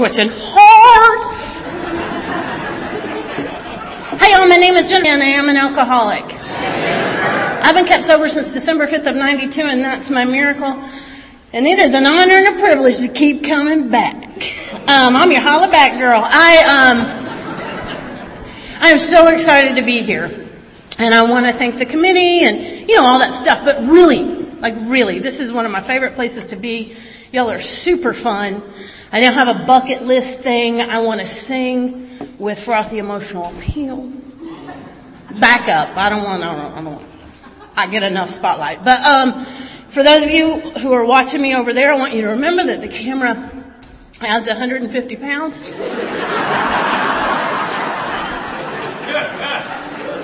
twitching hard. Hi, y'all. My name is Jen, and I am an alcoholic. I've been kept sober since December 5th of 92, and that's my miracle. And it is an honor and a privilege to keep coming back. Um, I'm your holla back girl. I, um, I am so excited to be here. And I want to thank the committee and, you know, all that stuff. But really, like really, this is one of my favorite places to be. Y'all are super fun. I now have a bucket list thing I want to sing with frothy emotional appeal. Back up. I don't want, I don't, I don't, I get enough spotlight. But, um, for those of you who are watching me over there, I want you to remember that the camera adds 150 pounds.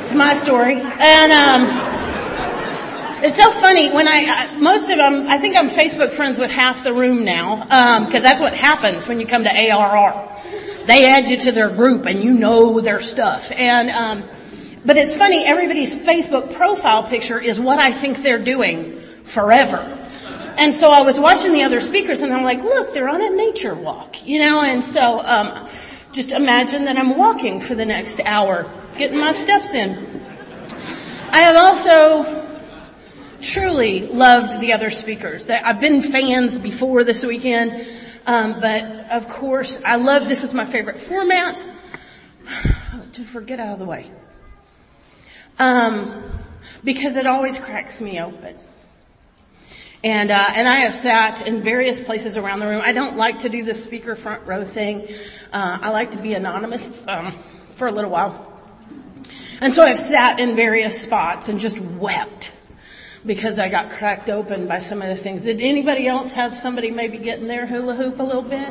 it's my story. And, um, it's so funny when I, most of them, I think I'm Facebook friends with half the room now, um, cause that's what happens when you come to ARR. They add you to their group and you know their stuff. And, um, but it's funny, everybody's Facebook profile picture is what I think they're doing forever. And so I was watching the other speakers and I'm like, look, they're on a nature walk, you know, and so, um, just imagine that I'm walking for the next hour, getting my steps in. I have also truly loved the other speakers. I've been fans before this weekend, um, but of course I love, this is my favorite format. To forget out of the way. Um, because it always cracks me open. And, uh, and I have sat in various places around the room. I don't like to do the speaker front row thing. Uh, I like to be anonymous, um, for a little while. And so I've sat in various spots and just wept because I got cracked open by some of the things. Did anybody else have somebody maybe getting their hula hoop a little bit?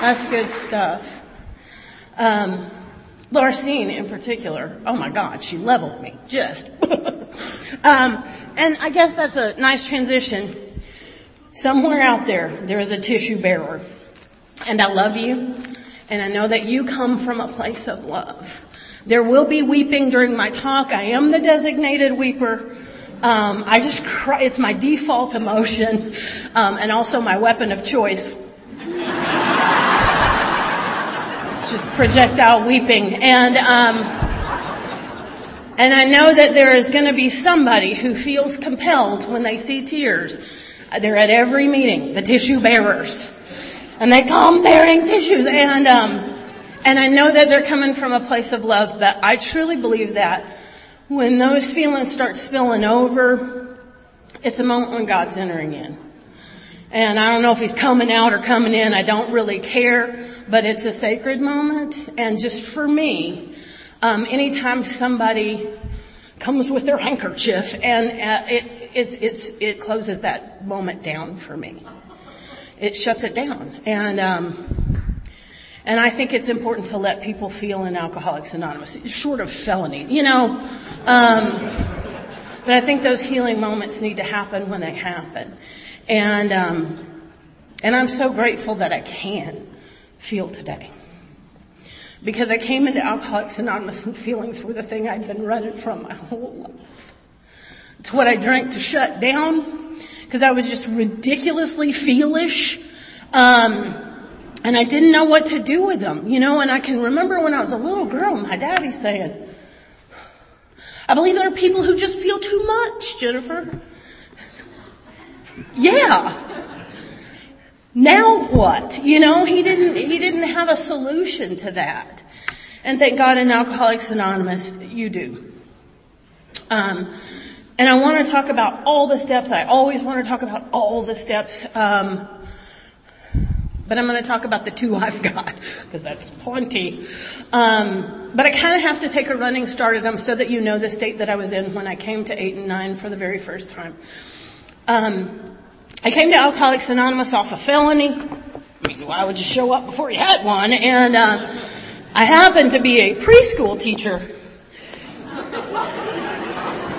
That's good stuff. Um, in particular, oh my God, she leveled me, just. um, and I guess that's a nice transition. Somewhere out there, there is a tissue bearer. And I love you, and I know that you come from a place of love. There will be weeping during my talk. I am the designated weeper. Um, I just cry. It's my default emotion, um, and also my weapon of choice. It's just projectile weeping. And, um, and I know that there is going to be somebody who feels compelled when they see tears. They're at every meeting, the tissue bearers. And they come bearing tissues and, um, and I know that they're coming from a place of love, but I truly believe that when those feelings start spilling over, it's a moment when God's entering in. And I don't know if he's coming out or coming in. I don't really care, but it's a sacred moment. And just for me, um, anytime somebody comes with their handkerchief and uh, it, it's, it's, it closes that moment down for me. It shuts it down. And, um, and I think it's important to let people feel in Alcoholics Anonymous, short of felony, you know. Um, but I think those healing moments need to happen when they happen. And, um, and I'm so grateful that I can feel today. Because I came into Alcoholics Anonymous and feelings were the thing I'd been running from my whole life. It's what I drank to shut down because I was just ridiculously feelish. Um, and I didn't know what to do with them, you know, and I can remember when I was a little girl, my daddy saying, I believe there are people who just feel too much, Jennifer. Yeah. Now what? You know, he didn't, he didn't have a solution to that. And thank God in Alcoholics Anonymous, you do. Um, and I want to talk about all the steps. I always want to talk about all the steps. Um, but I'm going to talk about the two I've got because that's plenty. Um, but I kind of have to take a running start at them so that you know the state that I was in when I came to eight and nine for the very first time. Um, I came to Alcoholics Anonymous off a felony. Why would you show up before you had one? And uh, I happened to be a preschool teacher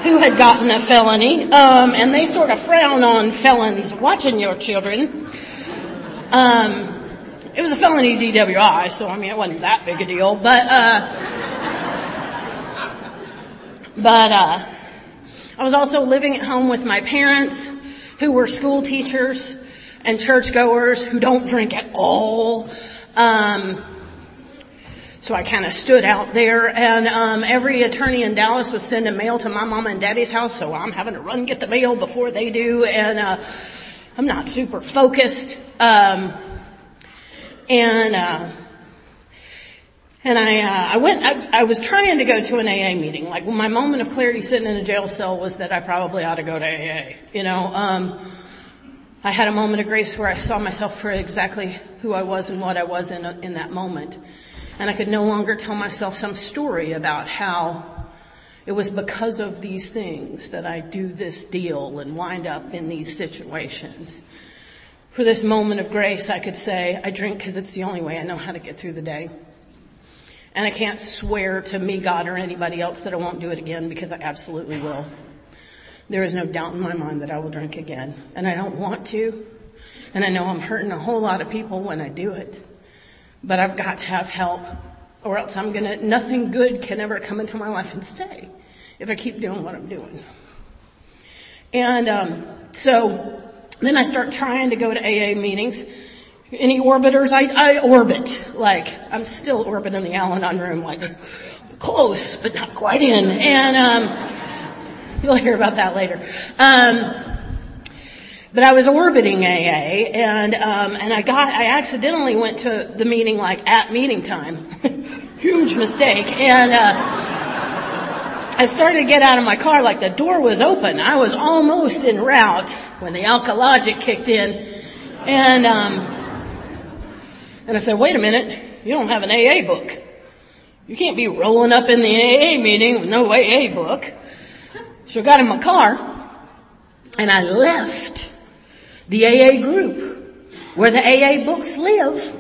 who had gotten a felony, um, and they sort of frown on felons watching your children. Um, it was a felony DWI, so I mean it wasn't that big a deal, but uh, but uh, I was also living at home with my parents who were school teachers. and churchgoers who don't drink at all. Um, so I kind of stood out there and, um, every attorney in Dallas was sending mail to my mama and daddy's house. So I'm having to run get the mail before they do. And, uh, I'm not super focused. Um, and, uh, and I, uh, I went, I, I, was trying to go to an AA meeting. Like my moment of clarity sitting in a jail cell was that I probably ought to go to AA. You know, um, I had a moment of grace where I saw myself for exactly who I was and what I was in, in that moment. And I could no longer tell myself some story about how it was because of these things that I do this deal and wind up in these situations. For this moment of grace, I could say, I drink because it's the only way I know how to get through the day. And I can't swear to me, God, or anybody else that I won't do it again because I absolutely will. There is no doubt in my mind that I will drink again. And I don't want to. And I know I'm hurting a whole lot of people when I do it. But I've got to have help or else I'm gonna, nothing good can ever come into my life and stay if I keep doing what I'm doing. And, um, so then I start trying to go to AA meetings any orbiters? I, I orbit. Like, I'm still orbiting the Al-Anon room, like, close, but not quite in. And, um, you'll hear about that later. Um, but I was orbiting AA and, um, and I got, I accidentally went to the meeting like at meeting time. Huge mistake. And, uh, I started to get out of my car like the door was open. I was almost en route when the alkalogic kicked in. And, um, and I said, wait a minute, you don't have an AA book. You can't be rolling up in the AA meeting with no AA book. So I got in my car and I left the AA group where the AA books live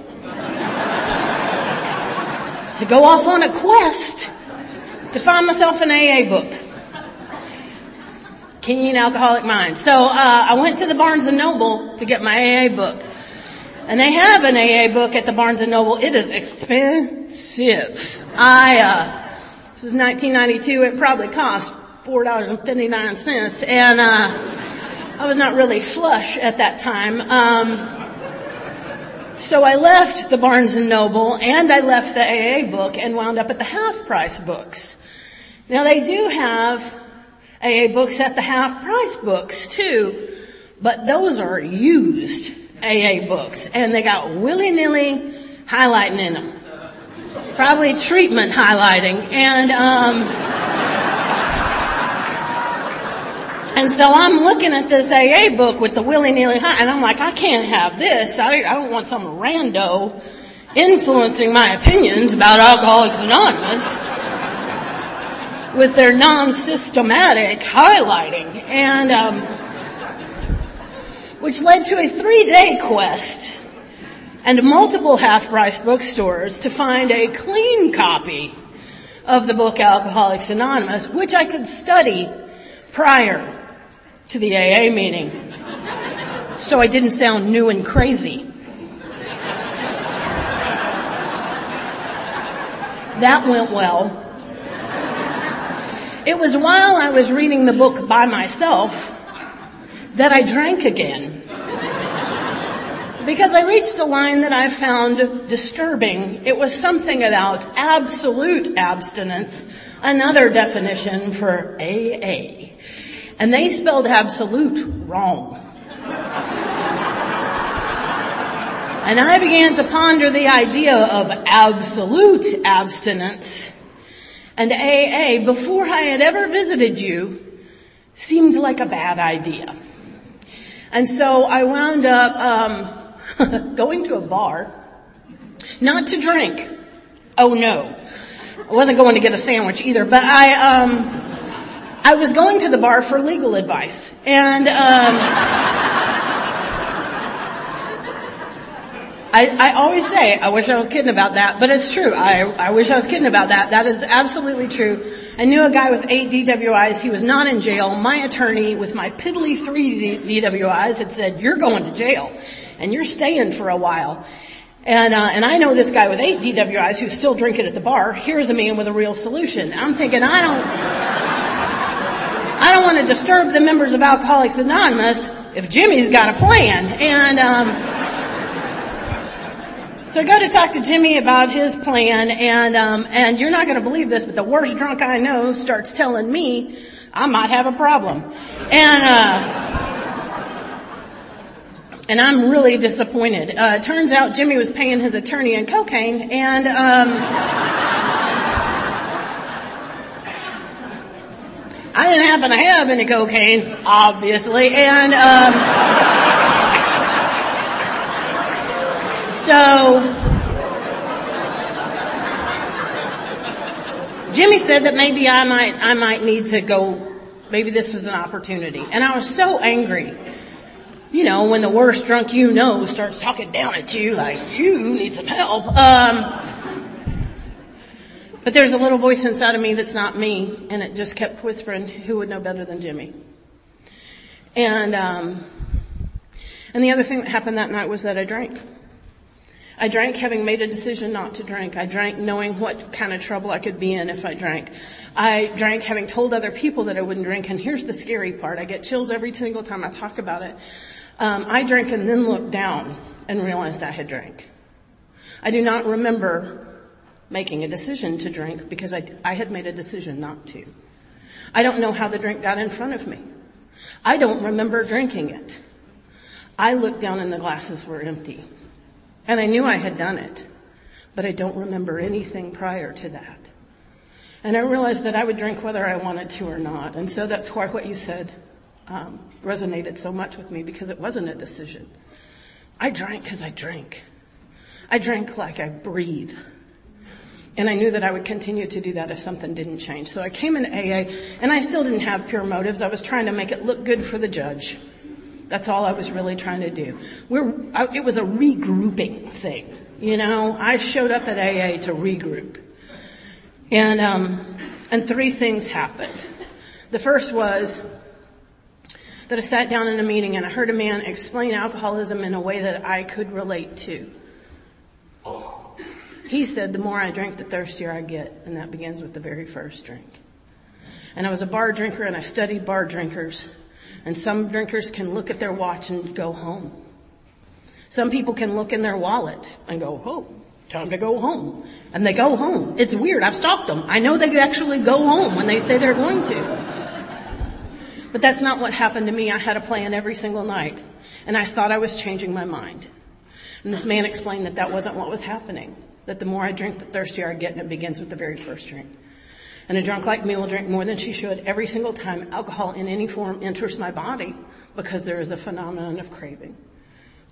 to go off on a quest to find myself an AA book. Keen Alcoholic Mind. So uh, I went to the Barnes and Noble to get my AA book. And they have an AA book at the Barnes and Noble. It is expensive. I, uh, this was 1992. It probably cost $4.59 and, uh, I was not really flush at that time. Um, so I left the Barnes and Noble and I left the AA book and wound up at the half price books. Now they do have AA books at the half price books too, but those are used AA books and they got willy-nilly highlighting in them. Probably treatment highlighting and, um, and so I'm looking at this AA book with the willy-nilly high, and I'm like, I can't have this. I, I don't want some rando influencing my opinions about Alcoholics Anonymous with their non-systematic highlighting. And, um, which led to a three-day quest and multiple half-price bookstores to find a clean copy of the book Alcoholics Anonymous, which I could study prior to the AA meeting. So I didn't sound new and crazy. That went well. It was while I was reading the book by myself that I drank again. Because I reached a line that I found disturbing. It was something about absolute abstinence, another definition for AA. And they spelled absolute wrong. And I began to ponder the idea of absolute abstinence. And AA, before I had ever visited you, seemed like a bad idea. And so I wound up um, going to a bar, not to drink. Oh no, I wasn't going to get a sandwich either, but I um, I was going to the bar for legal advice, and um, I, I always say, I wish I was kidding about that, but it's true. I, I wish I was kidding about that. That is absolutely true. I knew a guy with eight DWIs. He was not in jail. My attorney with my piddly three DWIs had said, you're going to jail and you're staying for a while. And, uh, and I know this guy with eight DWIs who's still drinking at the bar. Here's a man with a real solution. I'm thinking, I don't, I don't want to disturb the members of Alcoholics Anonymous if Jimmy's got a plan. And, um, so I go to talk to Jimmy about his plan and, um, and you're not going to believe this, but the worst drunk I know starts telling me I might have a problem. And, uh, and I'm really disappointed. Uh, turns out Jimmy was paying his attorney in cocaine and, um, I didn't happen to have any cocaine, obviously, and um, so Jimmy said that maybe I might I might need to go. Maybe this was an opportunity, and I was so angry. You know, when the worst drunk you know starts talking down at you like you need some help. Um, but there's a little voice inside of me that's not me, and it just kept whispering, who would know better than Jimmy? And, um, and the other thing that happened that night was that I drank. I drank having made a decision not to drink. I drank knowing what kind of trouble I could be in if I drank. I drank having told other people that I wouldn't drink, and here's the scary part. I get chills every single time I talk about it. Um, I drank and then looked down and realized I had drank. I do not remember making a decision to drink because I, I had made a decision not to. I don't know how the drink got in front of me. I don't remember drinking it. I looked down and the glasses were empty. And I knew I had done it, but I don't remember anything prior to that. And I realized that I would drink whether I wanted to or not. And so that's why what you said um, resonated so much with me because it wasn't a decision. I drank because I drank. I drank like I breathe. And I knew that I would continue to do that if something didn't change. So I came in AA and I still didn't have pure motives. I was trying to make it look good for the judge. That's all I was really trying to do. We're, I, it was a regrouping thing. You know, I showed up at AA to regroup. And, um, and three things happened. The first was that I sat down in a meeting and I heard a man explain alcoholism in a way that I could relate to. He said, the more I drink, the thirstier I get. And that begins with the very first drink. And I was a bar drinker and I studied bar drinkers. And some drinkers can look at their watch and go home. Some people can look in their wallet and go, oh, time to go home. And they go home. It's weird. I've stopped them. I know they actually go home when they say they're going to. But that's not what happened to me. I had a plan every single night. And I thought I was changing my mind. And this man explained that that wasn't what was happening that the more I drink, the thirstier I get, and it begins with the very first drink. And a drunk like me will drink more than she should every single time alcohol in any form enters my body because there is a phenomenon of craving.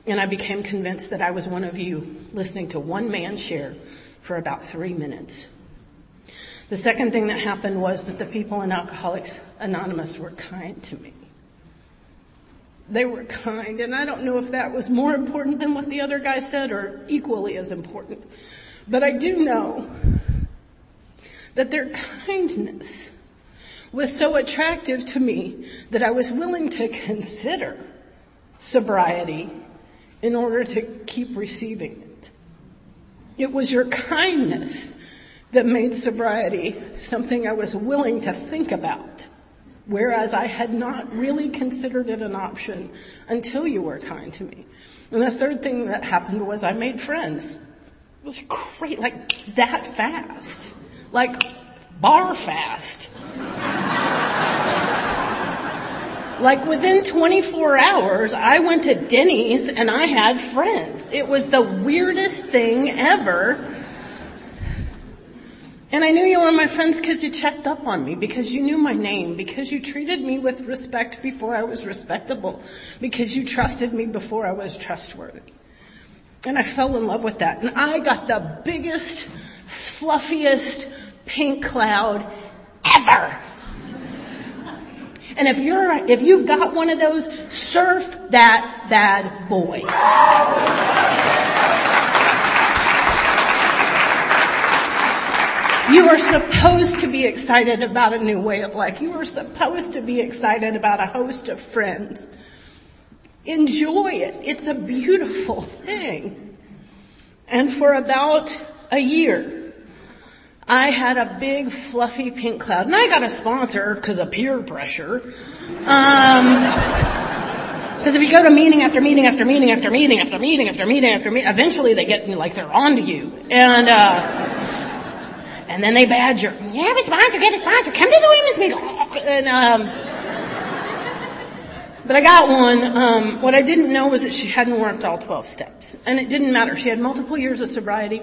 And I became convinced that I was one of you listening to one man share for about three minutes. The second thing that happened was that the people in Alcoholics Anonymous were kind to me. They were kind, and I don't know if that was more important than what the other guy said or equally as important. But I do know that their kindness was so attractive to me that I was willing to consider sobriety in order to keep receiving it. It was your kindness that made sobriety something I was willing to think about, whereas I had not really considered it an option until you were kind to me. And the third thing that happened was I made friends was great, like that fast. Like bar fast. like within 24 hours, I went to Denny's and I had friends. It was the weirdest thing ever. And I knew you were my friends because you checked up on me, because you knew my name, because you treated me with respect before I was respectable, because you trusted me before I was trustworthy. And I fell in love with that. And I got the biggest, fluffiest pink cloud ever. And if you're, if you've got one of those, surf that bad boy. You are supposed to be excited about a new way of life. You are supposed to be excited about a host of friends. Enjoy it. It's a beautiful thing. And for about a year, I had a big fluffy pink cloud and I got a sponsor because of peer pressure. Um, Because if you go to meeting after meeting after meeting after meeting after meeting after meeting after meeting, eventually they get like they're on to you. And, uh, and then they badger. You have a sponsor, get a sponsor, come to the women's meeting. And, um, but I got one. Um, what I didn't know was that she hadn't worked all 12 steps. And it didn't matter. She had multiple years of sobriety.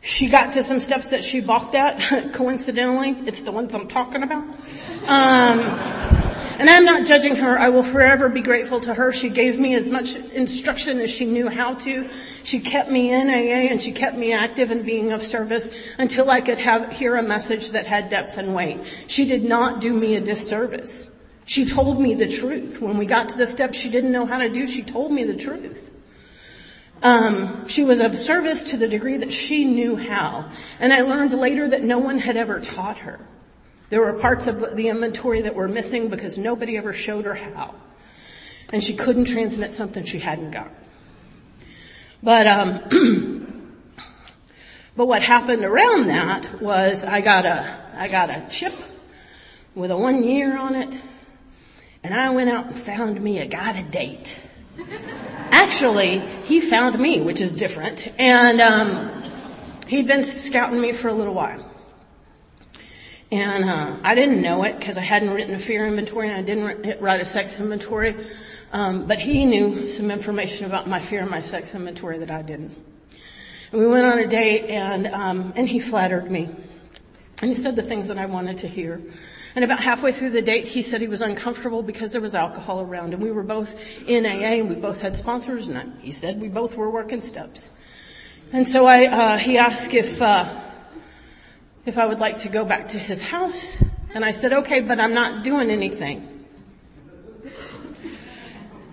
She got to some steps that she balked at, coincidentally. It's the ones I'm talking about. Um, and I'm not judging her. I will forever be grateful to her. She gave me as much instruction as she knew how to. She kept me in AA and she kept me active and being of service until I could have, hear a message that had depth and weight. She did not do me a disservice. She told me the truth. When we got to the steps she didn't know how to do, she told me the truth. Um, she was of service to the degree that she knew how. And I learned later that no one had ever taught her. There were parts of the inventory that were missing because nobody ever showed her how. And she couldn't transmit something she hadn't got. But, um, but what happened around that was I got a, I got a chip with a one year on it and I went out and found me a guy to date. Actually, he found me, which is different. And um, he'd been scouting me for a little while. And uh, I didn't know it because I hadn't written a fear inventory and I didn't write a sex inventory. Um, but he knew some information about my fear and my sex inventory that I didn't. And we went on a date and um, and he flattered me. And he said the things that I wanted to hear. And about halfway through the date, he said he was uncomfortable because there was alcohol around and we were both in AA and we both had sponsors and he said we both were working steps. And so I, uh, he asked if, uh, if I would like to go back to his house and I said, okay, but I'm not doing anything.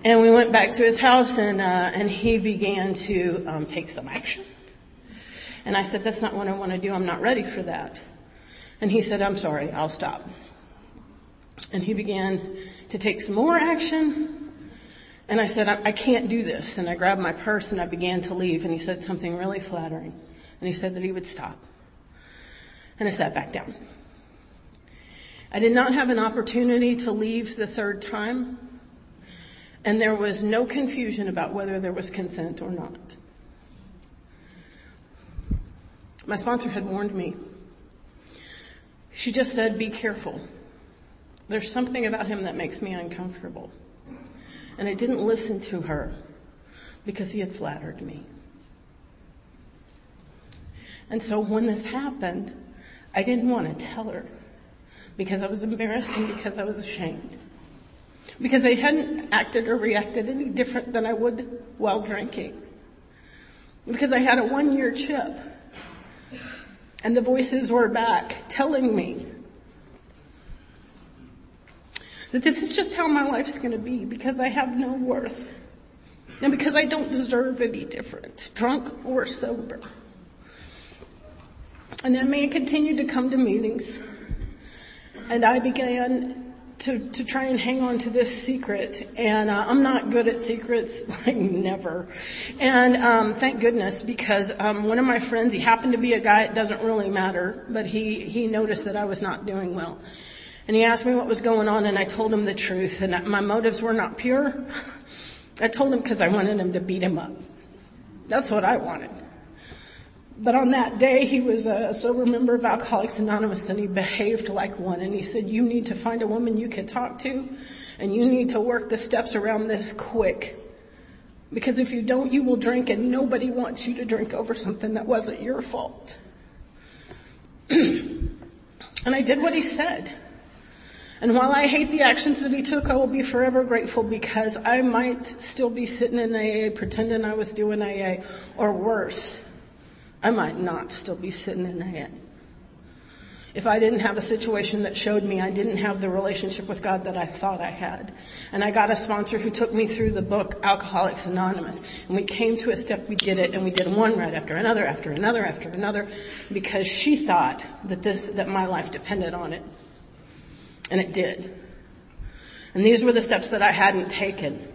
And we went back to his house and, uh, and he began to, um, take some action. And I said, that's not what I want to do. I'm not ready for that. And he said, I'm sorry, I'll stop. And he began to take some more action. And I said, I, I can't do this. And I grabbed my purse and I began to leave. And he said something really flattering. And he said that he would stop. And I sat back down. I did not have an opportunity to leave the third time. And there was no confusion about whether there was consent or not. My sponsor had warned me. She just said, be careful. There's something about him that makes me uncomfortable. And I didn't listen to her because he had flattered me. And so when this happened, I didn't want to tell her because I was embarrassed and because I was ashamed. Because I hadn't acted or reacted any different than I would while drinking. Because I had a one year chip and the voices were back telling me that this is just how my life's gonna be because I have no worth. And because I don't deserve any different, drunk or sober. And that man continued to come to meetings. And I began to, to try and hang on to this secret. And uh, I'm not good at secrets, like never. And um, thank goodness because um, one of my friends, he happened to be a guy, it doesn't really matter, but he, he noticed that I was not doing well. And he asked me what was going on and I told him the truth and my motives were not pure. I told him because I wanted him to beat him up. That's what I wanted. But on that day, he was a sober member of Alcoholics Anonymous and he behaved like one. And he said, you need to find a woman you can talk to and you need to work the steps around this quick. Because if you don't, you will drink and nobody wants you to drink over something that wasn't your fault. and I did what he said. And while I hate the actions that he took, I will be forever grateful because I might still be sitting in AA pretending I was doing AA, or worse, I might not still be sitting in AA. If I didn't have a situation that showed me I didn't have the relationship with God that I thought I had. And I got a sponsor who took me through the book Alcoholics Anonymous. And we came to a step, we did it, and we did one right after another, after another, after another, because she thought that this, that my life depended on it. And it did. And these were the steps that I hadn't taken.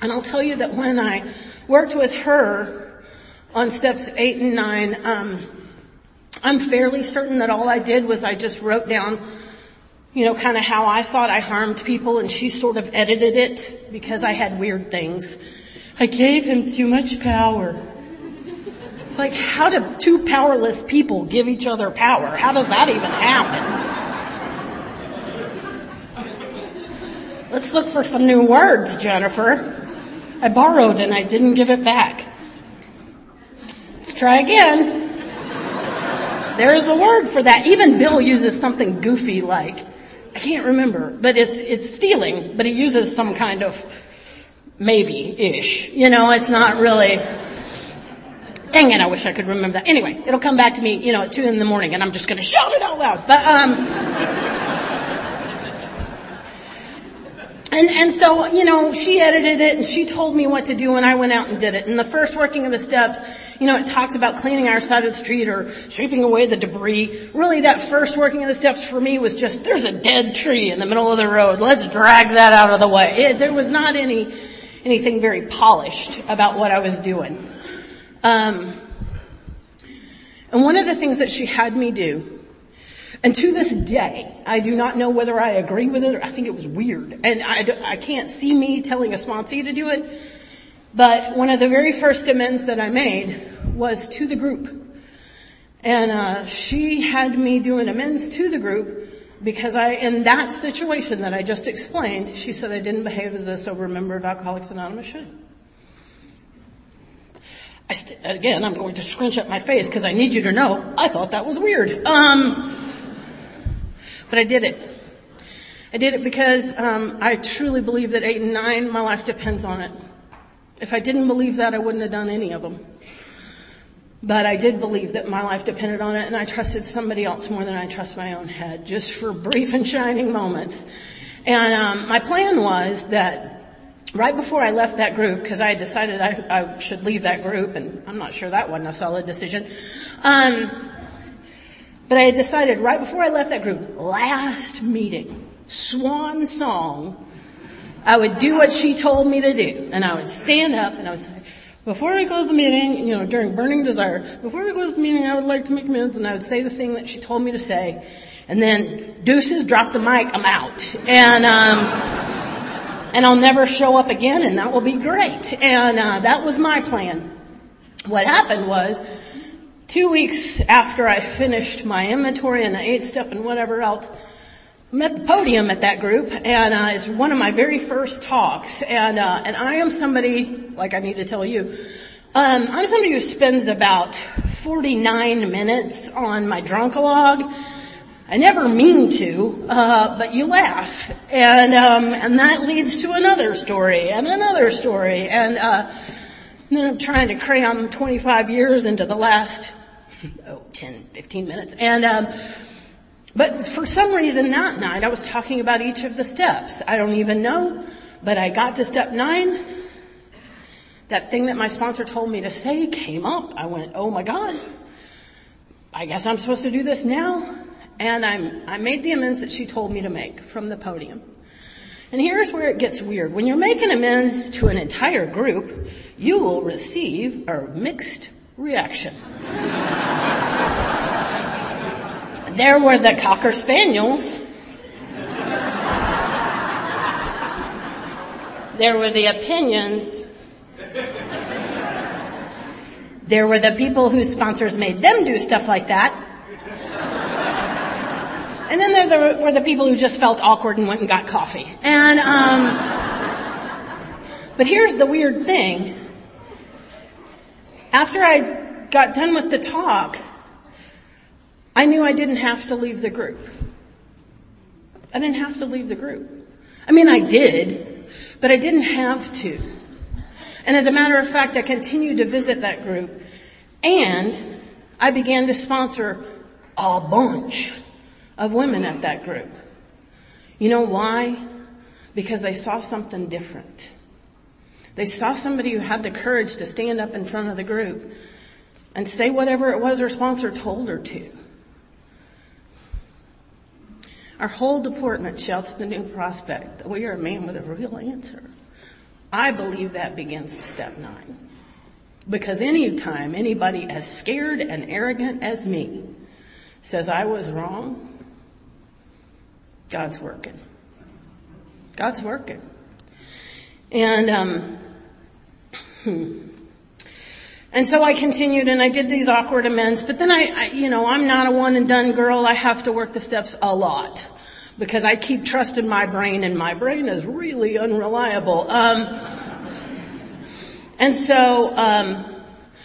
And I'll tell you that when I worked with her on steps eight and nine, um, I'm fairly certain that all I did was I just wrote down you know, kind of how I thought I harmed people and she sort of edited it because I had weird things. I gave him too much power. It's like, how do two powerless people give each other power? How does that even happen? Let's look for some new words, Jennifer. I borrowed and I didn't give it back. Let's try again. There's a word for that. Even Bill uses something goofy like, I can't remember, but it's, it's stealing, but he uses some kind of maybe-ish. You know, it's not really, dang it, I wish I could remember that. Anyway, it'll come back to me, you know, at two in the morning and I'm just gonna shout it out loud. But, um, And, and so, you know, she edited it and she told me what to do and I went out and did it. And the first working of the steps, you know, it talks about cleaning our side of the street or sweeping away the debris. Really that first working of the steps for me was just, there's a dead tree in the middle of the road. Let's drag that out of the way. It, there was not any, anything very polished about what I was doing. Um, and one of the things that she had me do and to this day, I do not know whether I agree with it or I think it was weird. And I, I can't see me telling a sponsee to do it. But one of the very first amends that I made was to the group. And uh, she had me do an amends to the group because I, in that situation that I just explained, she said I didn't behave as a sober member of Alcoholics Anonymous should. St- again, I'm going to scrunch up my face because I need you to know I thought that was weird. Um, but I did it. I did it because um, I truly believe that eight and nine, my life depends on it. If I didn't believe that, I wouldn't have done any of them. But I did believe that my life depended on it, and I trusted somebody else more than I trust my own head, just for brief and shining moments. And um, my plan was that right before I left that group, because I had decided I, I, should leave that group, and I'm not sure that wasn't a solid decision. Um, but I had decided right before I left that group, last meeting, swan song, I would do what she told me to do. And I would stand up and I would say, before we close the meeting, you know, during burning desire, before we close the meeting, I would like to make amends and I would say the thing that she told me to say. And then deuces, drop the mic, I'm out. And, um, and I'll never show up again and that will be great. And, uh, that was my plan. What happened was, two weeks after I finished my inventory and the eight step and whatever else, I'm at the podium at that group, and uh, it's one of my very first talks. And uh, and I am somebody, like I need to tell you, um, I'm somebody who spends about 49 minutes on my drunkalog. I never mean to, uh, but you laugh, and um, and that leads to another story and another story, and, uh, and then I'm trying to cram 25 years into the last oh, 10, 15 minutes. And, um, but for some reason that night I was talking about each of the steps. I don't even know, but I got to step nine. That thing that my sponsor told me to say came up. I went, oh my God. I guess I'm supposed to do this now. And I'm, I made the amends that she told me to make from the podium. And here's where it gets weird. When you're making amends to an entire group, you will receive a mixed reaction. there were the Cocker Spaniels. There were the opinions. There were the people whose sponsors made them do stuff like that. And then there were the people who just felt awkward and went and got coffee. And, um, but here's the weird thing. After I got done with the talk, I knew I didn't have to leave the group. I didn't have to leave the group. I mean, I did, but I didn't have to. And as a matter of fact, I continued to visit that group and I began to sponsor a bunch of women at that group. You know why? Because they saw something different. They saw somebody who had the courage to stand up in front of the group and say whatever it was her sponsor told her to. Our whole department shouts the new prospect that we are a man with a real answer. I believe that begins with step nine. Because anytime anybody as scared and arrogant as me says I was wrong, God's working. God's working. And, um, hmm. And so I continued and I did these awkward amends, but then I, I, you know, I'm not a one and done girl. I have to work the steps a lot because I keep trusting my brain and my brain is really unreliable. Um, and so, um,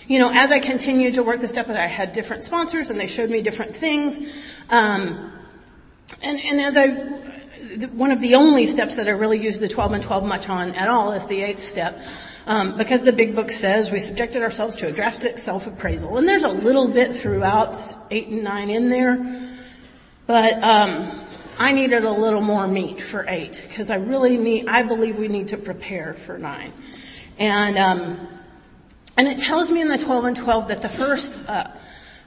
you know, as I continued to work the steps, I had different sponsors and they showed me different things. Um, and, and as I, one of the only steps that I really use the 12 and 12 much on at all is the eighth step. Um, because the big book says we subjected ourselves to a drastic self-appraisal, and there's a little bit throughout eight and nine in there, but um, I needed a little more meat for eight because I really need. I believe we need to prepare for nine, and um, and it tells me in the twelve and twelve that the first uh,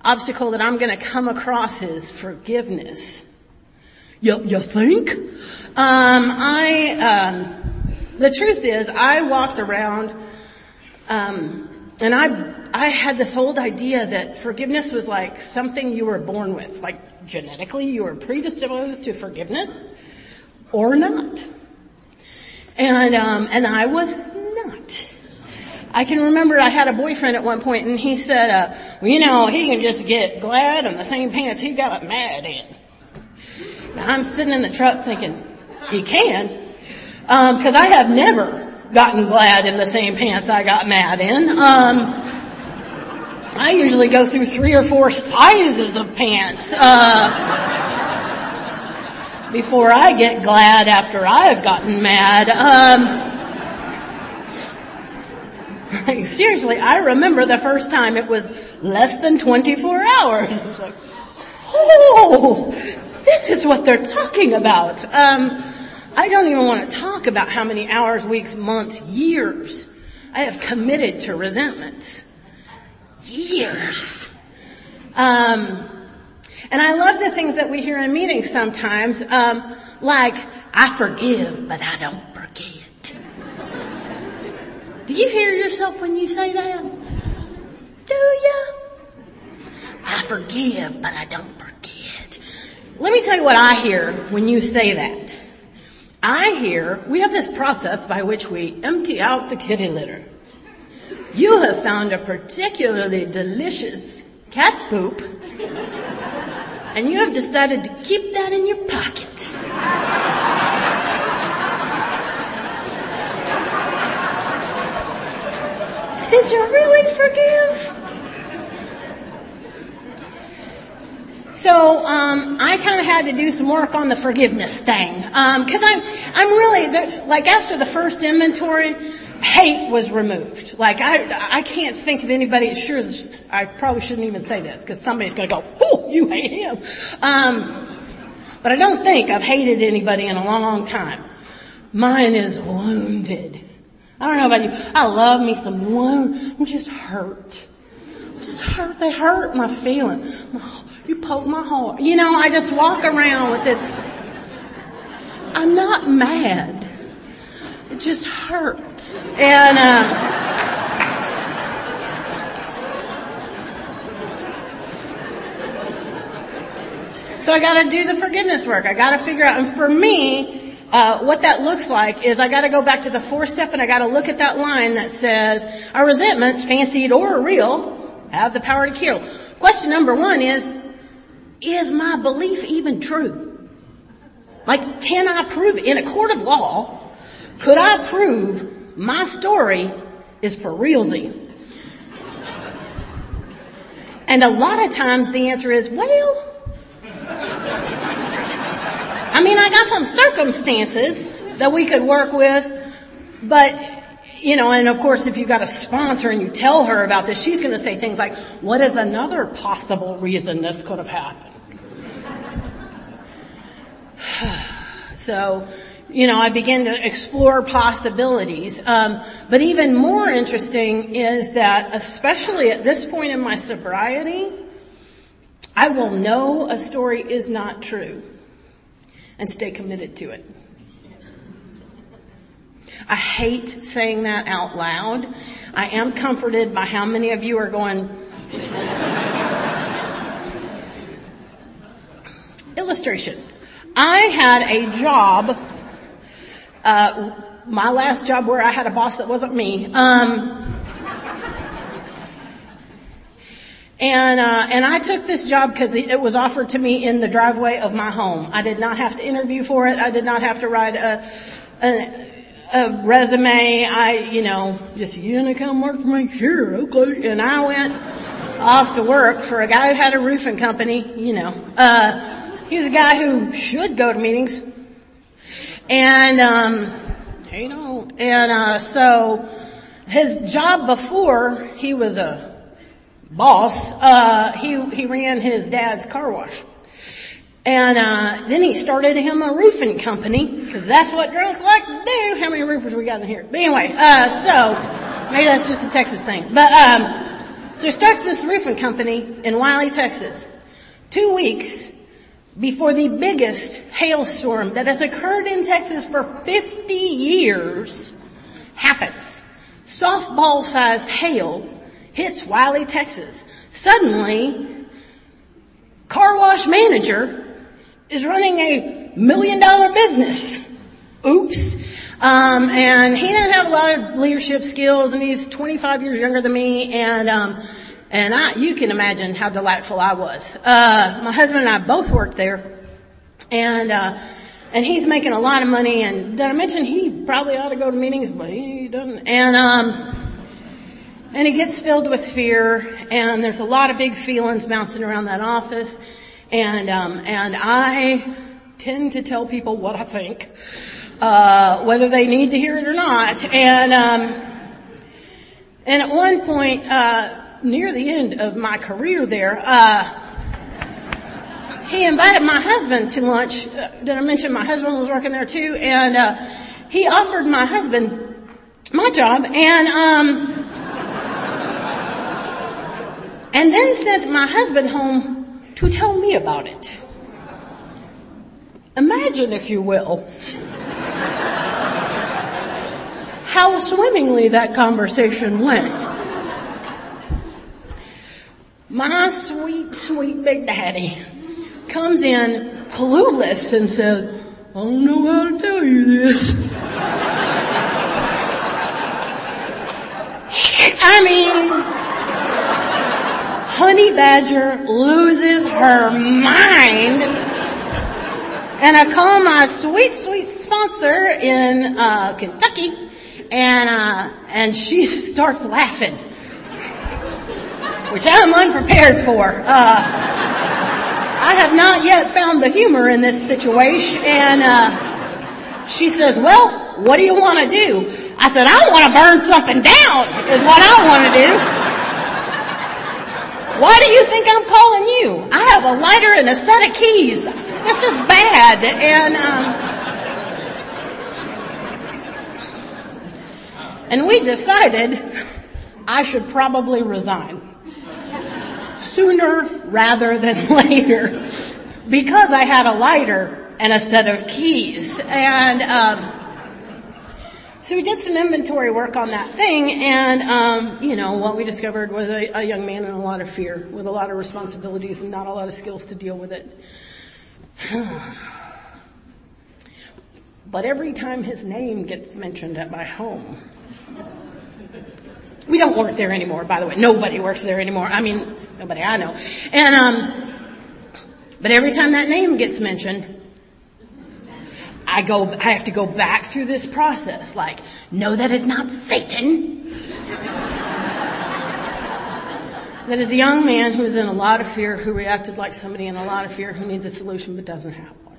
obstacle that I'm going to come across is forgiveness. You, you think? Um, I, um, the truth is, I walked around, um, and I, I had this old idea that forgiveness was like something you were born with, like genetically you were predisposed to forgiveness, or not. And, um, and I was not. I can remember I had a boyfriend at one point and he said, uh, well, you know, he can just get glad in the same pants he got mad in. Now I'm sitting in the truck thinking, he can, because um, I have never gotten glad in the same pants I got mad in. Um, I usually go through three or four sizes of pants uh, before I get glad after I've gotten mad. Um, like, seriously, I remember the first time it was less than 24 hours. I was like, oh, this is what they're talking about. Um, I don't even want to talk about how many hours, weeks, months, years I have committed to resentment. Years. Um, and I love the things that we hear in meetings sometimes, um, like, I forgive, but I don't forget. Do you hear yourself when you say that? Do you? I forgive, but I don't forget. Let me tell you what I hear when you say that. I hear we have this process by which we empty out the kitty litter. You have found a particularly delicious cat poop and you have decided to keep that in your pocket. Did you really forgive? So um, I kind of had to do some work on the forgiveness thing because um, I'm I'm really like after the first inventory, hate was removed. Like I I can't think of anybody. Sure, I probably shouldn't even say this because somebody's going to go, "Oh, you hate him." Um, but I don't think I've hated anybody in a long time. Mine is wounded. I don't know about you. I love me some wound. I'm just hurt. Just hurt. They hurt my feelings. You poke my heart. You know, I just walk around with this. I'm not mad. It just hurts. And, uh, So I gotta do the forgiveness work. I gotta figure out, and for me, uh, what that looks like is I gotta go back to the fourth step and I gotta look at that line that says, our resentments, fancied or real, have the power to kill. Question number one is, is my belief even true? Like, can I prove in a court of law, could I prove my story is for realsy? And a lot of times the answer is, well, I mean, I got some circumstances that we could work with, but you know, and of course if you've got a sponsor and you tell her about this, she's gonna say things like, what is another possible reason this could have happened? so, you know, I began to explore possibilities. Um, but even more interesting is that, especially at this point in my sobriety, I will know a story is not true and stay committed to it. I hate saying that out loud. I am comforted by how many of you are going, illustration. I had a job, uh, my last job where I had a boss that wasn't me. Um, and uh, and I took this job because it was offered to me in the driveway of my home. I did not have to interview for it. I did not have to write a, a a resume. I, you know, just, you gonna come work for me? Sure, okay. And I went off to work for a guy who had a roofing company, you know. Uh, he's a guy who should go to meetings. And, um, you know, and, uh, so his job before he was a boss, uh, he, he ran his dad's car wash. And uh, then he started him a roofing company because that's what drunks like to do. How many roofers we got in here? But anyway, uh, so maybe that's just a Texas thing. But um, so he starts this roofing company in Wylie, Texas. Two weeks before the biggest hailstorm that has occurred in Texas for 50 years happens. Softball-sized hail hits Wylie, Texas. Suddenly, car wash manager is running a million dollar business. Oops. Um, and he didn't have a lot of leadership skills and he's 25 years younger than me and, um, and I, you can imagine how delightful I was. Uh, my husband and I both worked there and, uh, and he's making a lot of money and did I mention he probably ought to go to meetings, but he doesn't. And, um, and he gets filled with fear and there's a lot of big feelings bouncing around that office and um, and I tend to tell people what I think, uh, whether they need to hear it or not. And um, and at one point, uh, near the end of my career there, uh, he invited my husband to lunch. Uh, did I mention my husband was working there too? And uh, he offered my husband my job, and um, and then sent my husband home to tell me about it. Imagine, if you will, how swimmingly that conversation went. My sweet, sweet big daddy comes in clueless and says, I don't know how to tell you this. I mean, honey badger loses her mind. And I call my sweet, sweet sponsor in uh, Kentucky, and uh, and she starts laughing, which I'm unprepared for. Uh, I have not yet found the humor in this situation, and uh, she says, "Well, what do you want to do?" I said, "I want to burn something down. Is what I want to do." Why do you think I'm calling you? I have a lighter and a set of keys. This is bad. And, um, and we decided I should probably resign sooner rather than later because I had a lighter and a set of keys. And, um, so we did some inventory work on that thing, and um, you know what we discovered was a, a young man in a lot of fear, with a lot of responsibilities and not a lot of skills to deal with it. but every time his name gets mentioned at my home, we don't work there anymore, by the way. Nobody works there anymore. I mean, nobody I know. And, um, but every time that name gets mentioned, I go, I have to go back through this process. Like, no, that is not Satan. that is a young man who's in a lot of fear, who reacted like somebody in a lot of fear, who needs a solution but doesn't have one.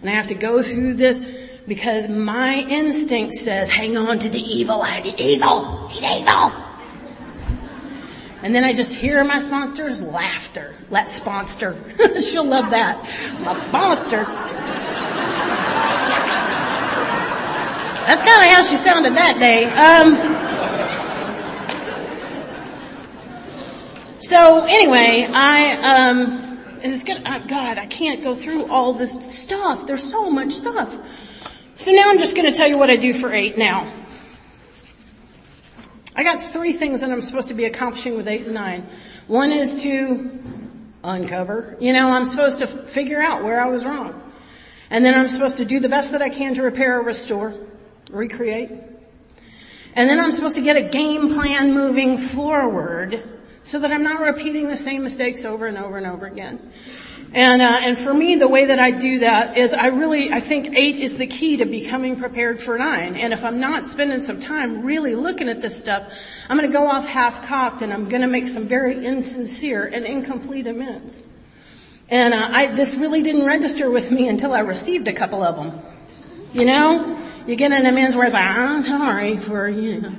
And I have to go through this because my instinct says, hang on to the evil, the evil, he's evil. And then I just hear my sponsor's laughter. Let sponsor. She'll love that. My sponsor. That's kind of how she sounded that day. Um, so anyway, I um, it's good. Oh God, I can't go through all this stuff. There's so much stuff. So now I'm just going to tell you what I do for eight now. I got three things that I'm supposed to be accomplishing with eight and nine. One is to uncover. You know, I'm supposed to figure out where I was wrong. And then I'm supposed to do the best that I can to repair or restore, recreate. And then I'm supposed to get a game plan moving forward so that I'm not repeating the same mistakes over and over and over again. And, uh, and for me, the way that I do that is I really, I think eight is the key to becoming prepared for nine. And if I'm not spending some time really looking at this stuff, I'm gonna go off half-cocked and I'm gonna make some very insincere and incomplete amends. And uh, I, this really didn't register with me until I received a couple of them. You know, you get an amends where it's like, I'm sorry for you know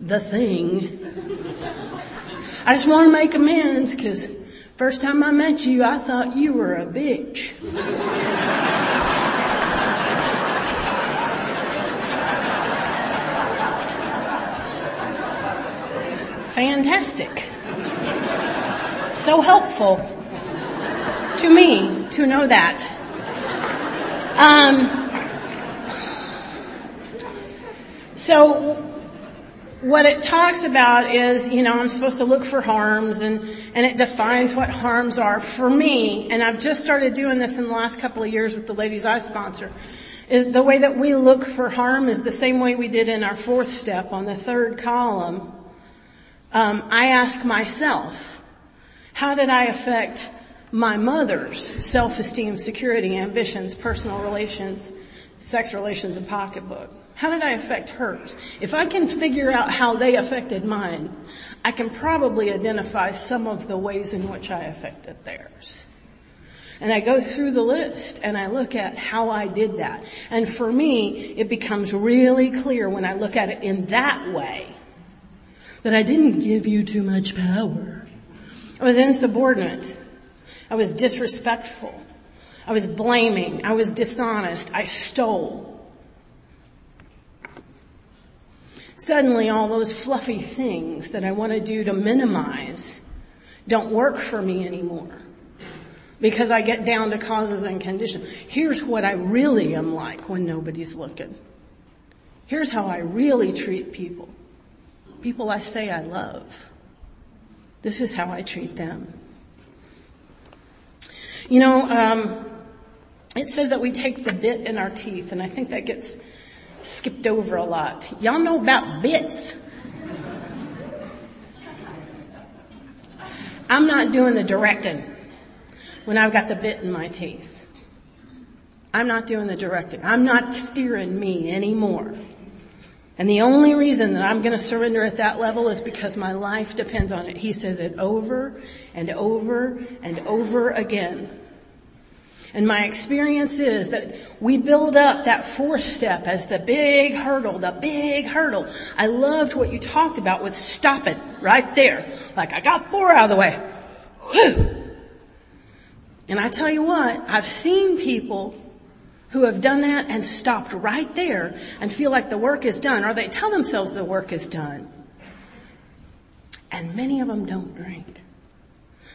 the thing. I just want to make amends because first time I met you, I thought you were a bitch. Fantastic. So helpful to me to know that. Um, so what it talks about is, you know, I'm supposed to look for harms and, and it defines what harms are for me. And I've just started doing this in the last couple of years with the ladies I sponsor. Is the way that we look for harm is the same way we did in our fourth step on the third column. Um, I ask myself, how did I affect my mother's self-esteem, security, ambitions, personal relations, sex relations, and pocketbook? How did I affect hers? If I can figure out how they affected mine, I can probably identify some of the ways in which I affected theirs. And I go through the list and I look at how I did that. And for me, it becomes really clear when I look at it in that way that I didn't give you too much power. I was insubordinate. I was disrespectful. I was blaming. I was dishonest. I stole. Suddenly all those fluffy things that I want to do to minimize don't work for me anymore because I get down to causes and conditions. Here's what I really am like when nobody's looking. Here's how I really treat people. People I say I love. This is how I treat them. You know, um, it says that we take the bit in our teeth, and I think that gets skipped over a lot. Y'all know about bits. I'm not doing the directing when I've got the bit in my teeth. I'm not doing the directing. I'm not steering me anymore. And the only reason that I'm going to surrender at that level is because my life depends on it. He says it over and over and over again. And my experience is that we build up that fourth step as the big hurdle, the big hurdle. I loved what you talked about with stop it right there. Like I got four out of the way. Whew. And I tell you what, I've seen people who have done that and stopped right there and feel like the work is done or they tell themselves the work is done. And many of them don't drink.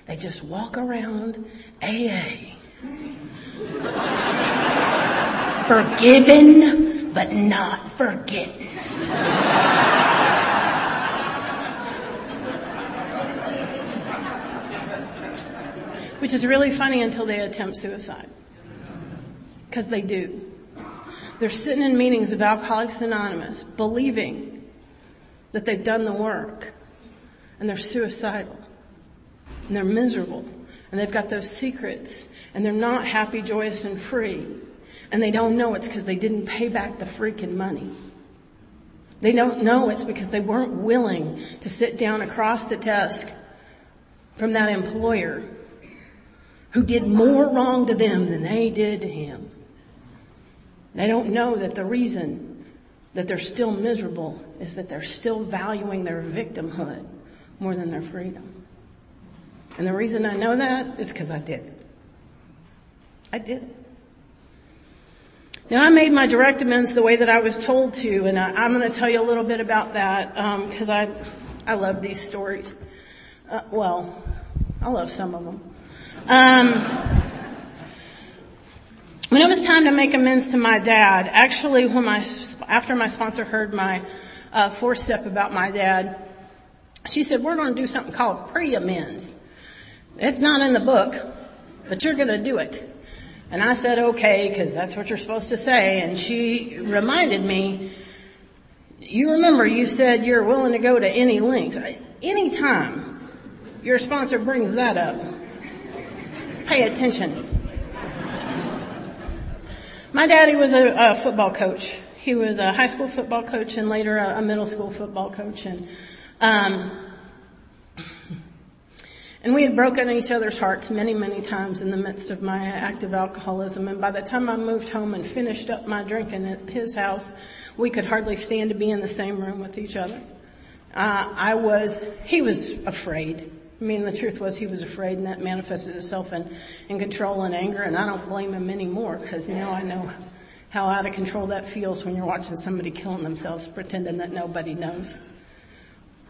They just walk around AA Forgiven, but not forgetting. Which is really funny until they attempt suicide. Because they do. They're sitting in meetings of Alcoholics Anonymous, believing that they've done the work, and they're suicidal, and they're miserable, and they've got those secrets, and they're not happy, joyous, and free. And they don't know it's because they didn't pay back the freaking money. They don't know it's because they weren't willing to sit down across the desk from that employer who did more wrong to them than they did to him. They don't know that the reason that they're still miserable is that they're still valuing their victimhood more than their freedom. And the reason I know that is because I did. I did. Now I made my direct amends the way that I was told to, and I, am going to tell you a little bit about that because um, I I love these stories. Uh, well, I love some of them. Um, when it was time to make amends to my dad, actually, when my after my sponsor heard my uh, four step about my dad, she said, "We're going to do something called pre amends. It's not in the book, but you're going to do it." And I said, okay, because that's what you're supposed to say. And she reminded me, you remember you said you're willing to go to any lengths. Any time your sponsor brings that up, pay attention. My daddy was a, a football coach. He was a high school football coach and later a, a middle school football coach. And, um, and we had broken each other's hearts many, many times in the midst of my active alcoholism. And by the time I moved home and finished up my drinking at his house, we could hardly stand to be in the same room with each other. Uh, I was, he was afraid. I mean, the truth was he was afraid and that manifested itself in, in control and anger and I don't blame him anymore because now I know how out of control that feels when you're watching somebody killing themselves pretending that nobody knows.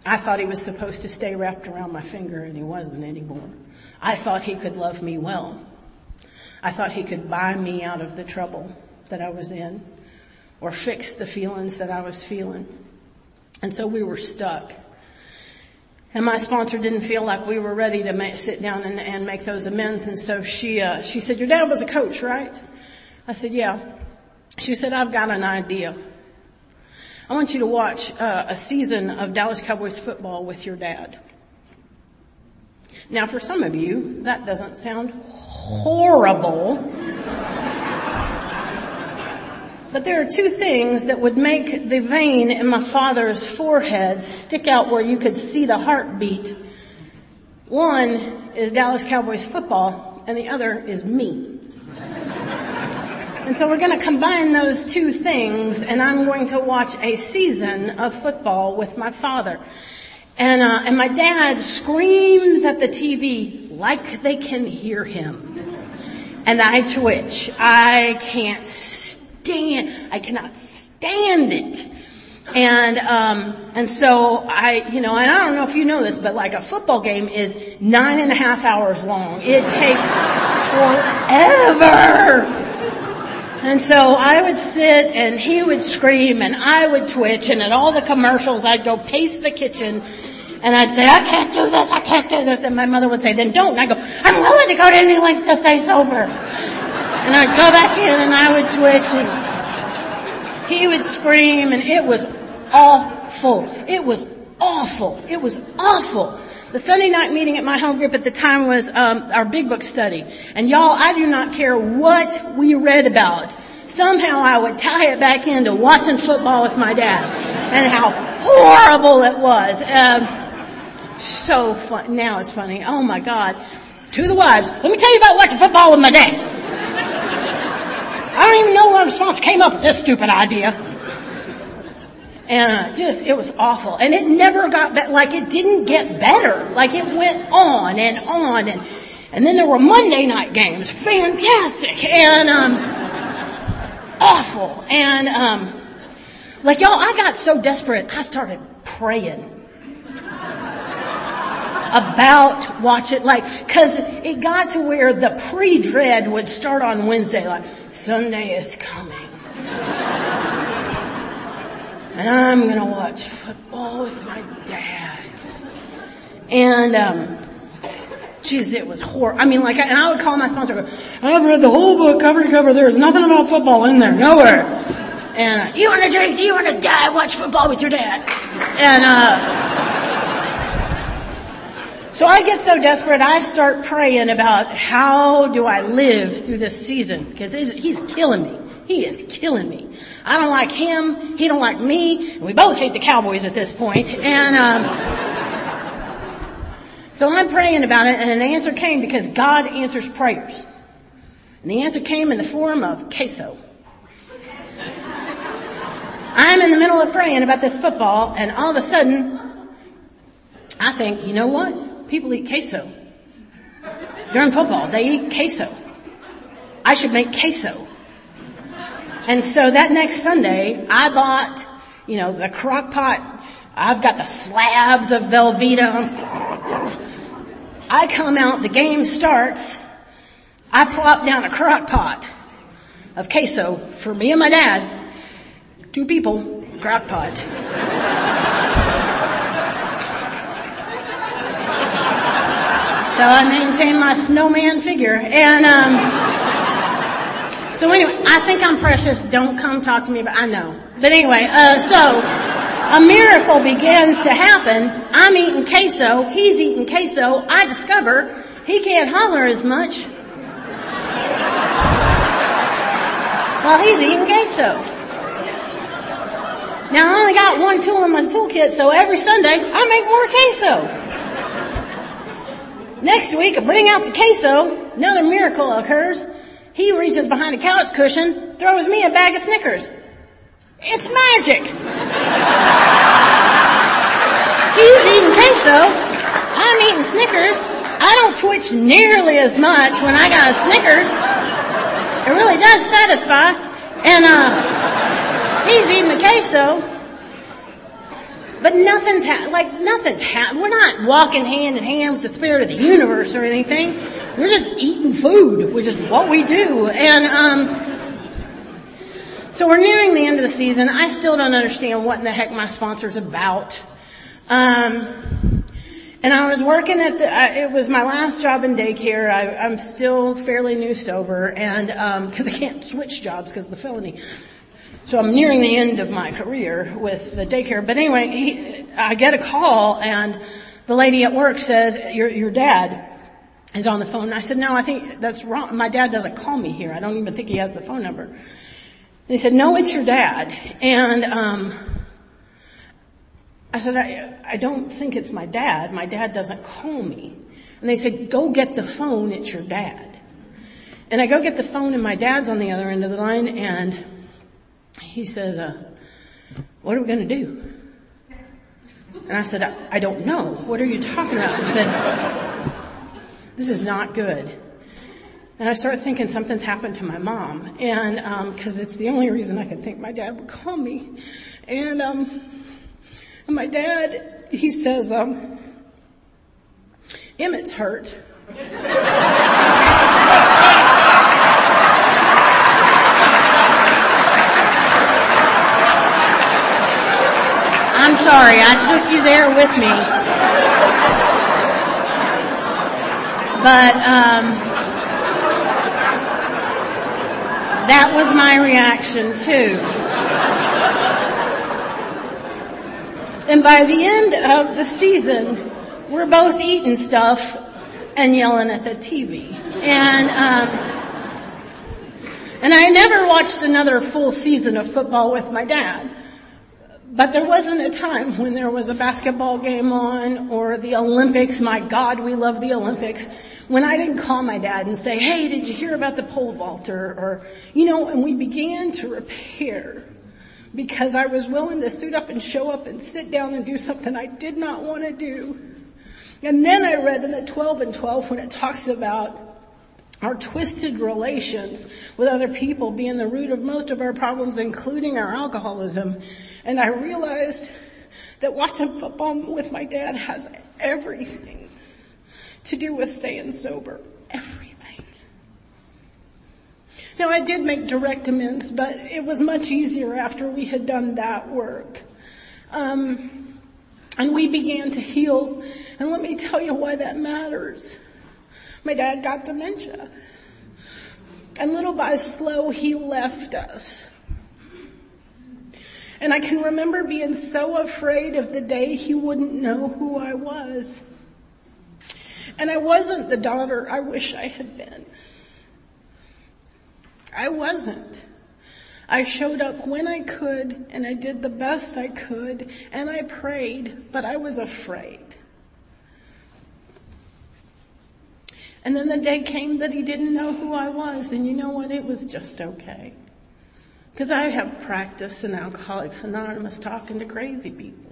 I thought he was supposed to stay wrapped around my finger and he wasn't anymore. I thought he could love me well. I thought he could buy me out of the trouble that I was in or fix the feelings that I was feeling. And so we were stuck. And my sponsor didn't feel like we were ready to sit down and, and, make those amends. And so she, uh, she said, your dad was a coach, right? I said, yeah. She said, I've got an idea. I want you to watch uh, a season of Dallas Cowboys football with your dad. Now for some of you, that doesn't sound horrible. But there are two things that would make the vein in my father's forehead stick out where you could see the heartbeat. One is Dallas Cowboys football and the other is me. And so we're going to combine those two things and I'm going to watch a season of football with my father. And, uh, and my dad screams at the TV like they can hear him. And I twitch. I can't stand, I cannot stand it. And, um, and so I, you know, and I don't know if you know this, but like a football game is nine and a half hours long. It takes forever and so I would sit and he would scream and I would twitch and at all the commercials I'd go pace the kitchen and I'd say, I can't do this, I can't do this. And my mother would say, then don't. And I go, I'm willing to go to any lengths to stay sober. And I'd go back in and I would twitch and he would scream and it was awful. It was awful. It was awful. The Sunday night meeting at my home group at the time was um, our big book study. And y'all, I do not care what we read about. Somehow I would tie it back into watching football with my dad and how horrible it was. Um, so fun. Now it's funny. Oh my God. To the wives, let me tell you about watching football with my dad. I don't even know why the sponsor came up with this stupid idea. And just, it was awful. And it never got better, like it didn't get better. Like it went on and on and, and then there were Monday night games. Fantastic. And, um, awful. And, um, like y'all, I got so desperate, I started praying about watch it like cause it got to where the pre-dread would start on Wednesday like Sunday is coming and I'm going to watch football with my dad. And, um, geez, it was horrible. I mean, like, and I would call my sponsor, I've read the whole book cover to cover. There's nothing about football in there, nowhere. And uh, you want to drink, you want to die, watch football with your dad. And, uh, so I get so desperate, I start praying about how do I live through this season because he's killing me. He is killing me. I don't like him. He don't like me. We both hate the Cowboys at this point. And, um, so I'm praying about it and an answer came because God answers prayers. And the answer came in the form of queso. I'm in the middle of praying about this football and all of a sudden, I think, you know what? People eat queso. During football, they eat queso. I should make queso. And so that next Sunday, I bought, you know, the crock pot. I've got the slabs of Velveeta. I come out, the game starts. I plop down a crock pot of queso for me and my dad. Two people, crock pot. So I maintain my snowman figure and, um, So anyway, I think I'm precious. Don't come talk to me about, I know. But anyway, uh, so, a miracle begins to happen. I'm eating queso. He's eating queso. I discover he can't holler as much. While he's eating queso. Now I only got one tool in my toolkit, so every Sunday I make more queso. Next week I bring out the queso. Another miracle occurs. He reaches behind a couch cushion, throws me a bag of Snickers. It's magic. He's eating queso. I'm eating Snickers. I don't twitch nearly as much when I got a Snickers. It really does satisfy. And, uh, he's eating the queso. But nothing's ha- like nothing's ha- we're not walking hand in hand with the spirit of the universe or anything. We're just eating food, which is what we do. And, um, so we're nearing the end of the season. I still don't understand what in the heck my sponsor's about. Um, and I was working at the, I, it was my last job in daycare. I, am still fairly new sober and, um, cause I can't switch jobs because of the felony. So I'm nearing the end of my career with the daycare. But anyway, he, I get a call and the lady at work says, your, your dad is on the phone. And I said, no, I think that's wrong. My dad doesn't call me here. I don't even think he has the phone number. And he said, no, it's your dad. And, um, I said, I, I don't think it's my dad. My dad doesn't call me. And they said, go get the phone. It's your dad. And I go get the phone and my dad's on the other end of the line and he says, uh, what are we going to do? And I said, I, I don't know. What are you talking about? He said, this is not good. And I started thinking something's happened to my mom, and um, it's the only reason I could think my dad would call me. And, um, and my dad, he says, um, Emmitt's hurt. I'm sorry, I took you there with me. But um, that was my reaction too. And by the end of the season, we're both eating stuff and yelling at the TV. And um, and I never watched another full season of football with my dad. But there wasn't a time when there was a basketball game on or the Olympics. My God, we love the Olympics when I didn't call my dad and say, hey, did you hear about the pole vaulter? Or, you know, and we began to repair because I was willing to suit up and show up and sit down and do something I did not want to do. And then I read in the 12 and 12 when it talks about our twisted relations with other people being the root of most of our problems, including our alcoholism. And I realized that watching football with my dad has everything to do with staying sober. Everything. Now I did make direct amends, but it was much easier after we had done that work. Um, and we began to heal. And let me tell you why that matters. My dad got dementia. And little by slow, he left us. And I can remember being so afraid of the day he wouldn't know who I was. And I wasn't the daughter I wish I had been. I wasn't. I showed up when I could and I did the best I could and I prayed, but I was afraid. And then the day came that he didn't know who I was and you know what? It was just okay. Cause I have practice in Alcoholics Anonymous talking to crazy people.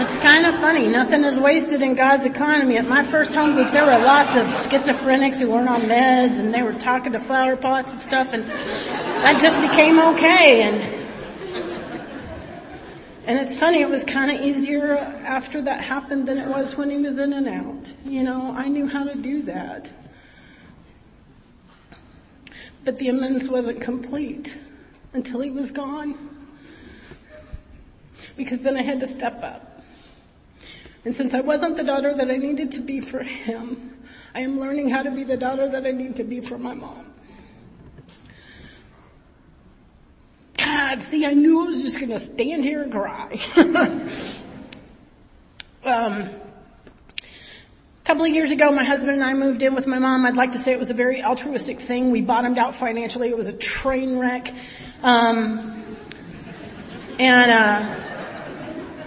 It's kind of funny. Nothing is wasted in God's economy. At my first home group, there were lots of schizophrenics who weren't on meds and they were talking to flower pots and stuff and that just became okay. And, and it's funny, it was kind of easier after that happened than it was when he was in and out. You know, I knew how to do that. But the amends wasn't complete until he was gone. Because then I had to step up. And since I wasn't the daughter that I needed to be for him, I am learning how to be the daughter that I need to be for my mom. God, see, I knew I was just gonna stand here and cry. um, a couple of years ago, my husband and I moved in with my mom. I'd like to say it was a very altruistic thing. We bottomed out financially. It was a train wreck. Um, and, uh,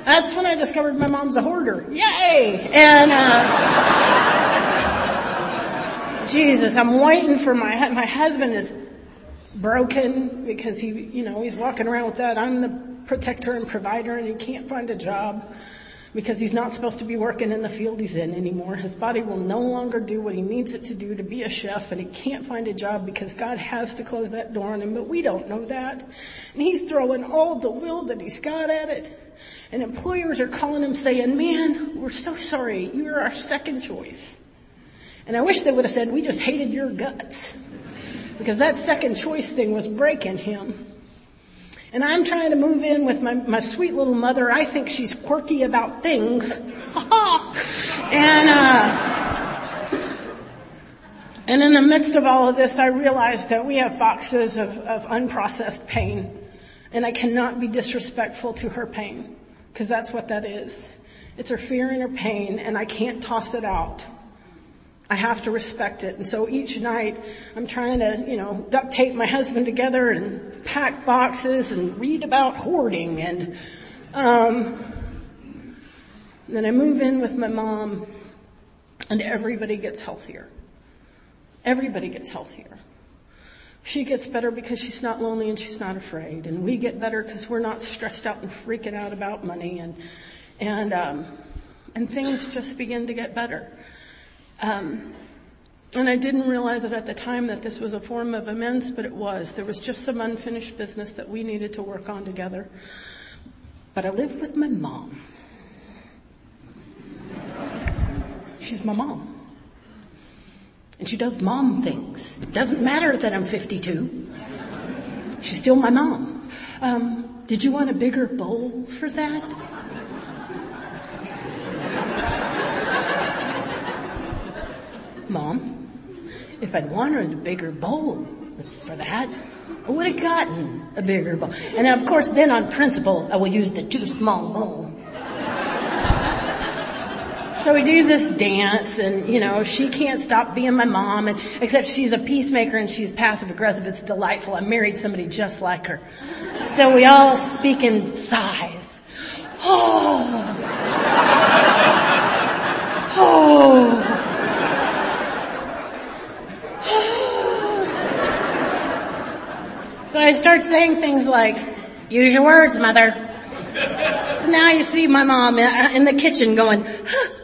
that's when I discovered my mom's a hoarder. Yay! And, uh, Jesus, I'm waiting for my, my husband is broken because he, you know, he's walking around with that. I'm the protector and provider and he can't find a job because he's not supposed to be working in the field he's in anymore. His body will no longer do what he needs it to do to be a chef and he can't find a job because God has to close that door on him, but we don't know that. And he's throwing all the will that he's got at it. And employers are calling him saying, man, we're so sorry. You're our second choice. And I wish they would have said, we just hated your guts. Because that second choice thing was breaking him. And I'm trying to move in with my, my sweet little mother. I think she's quirky about things. and, uh, and in the midst of all of this, I realized that we have boxes of, of unprocessed pain. And I cannot be disrespectful to her pain. Cause that's what that is. It's her fear and her pain and I can't toss it out. I have to respect it. And so each night I'm trying to, you know, duct tape my husband together and pack boxes and read about hoarding and, um, then I move in with my mom and everybody gets healthier. Everybody gets healthier. She gets better because she's not lonely and she's not afraid. And we get better because we're not stressed out and freaking out about money and, and, um, and things just begin to get better. Um, and I didn't realize it at the time that this was a form of amends, but it was. There was just some unfinished business that we needed to work on together. But I live with my mom. She's my mom. And she does mom things. Doesn't matter that I'm 52. She's still my mom. Um, did you want a bigger bowl for that? Mom, if I'd wanted a bigger bowl for that, I would have gotten a bigger bowl. And of course, then on principle, I would use the too small bowl. So we do this dance and, you know, she can't stop being my mom and, except she's a peacemaker and she's passive aggressive. It's delightful. I married somebody just like her. So we all speak in sighs. Oh. Oh. So I start saying things like, use your words, mother. So now you see my mom in the kitchen going,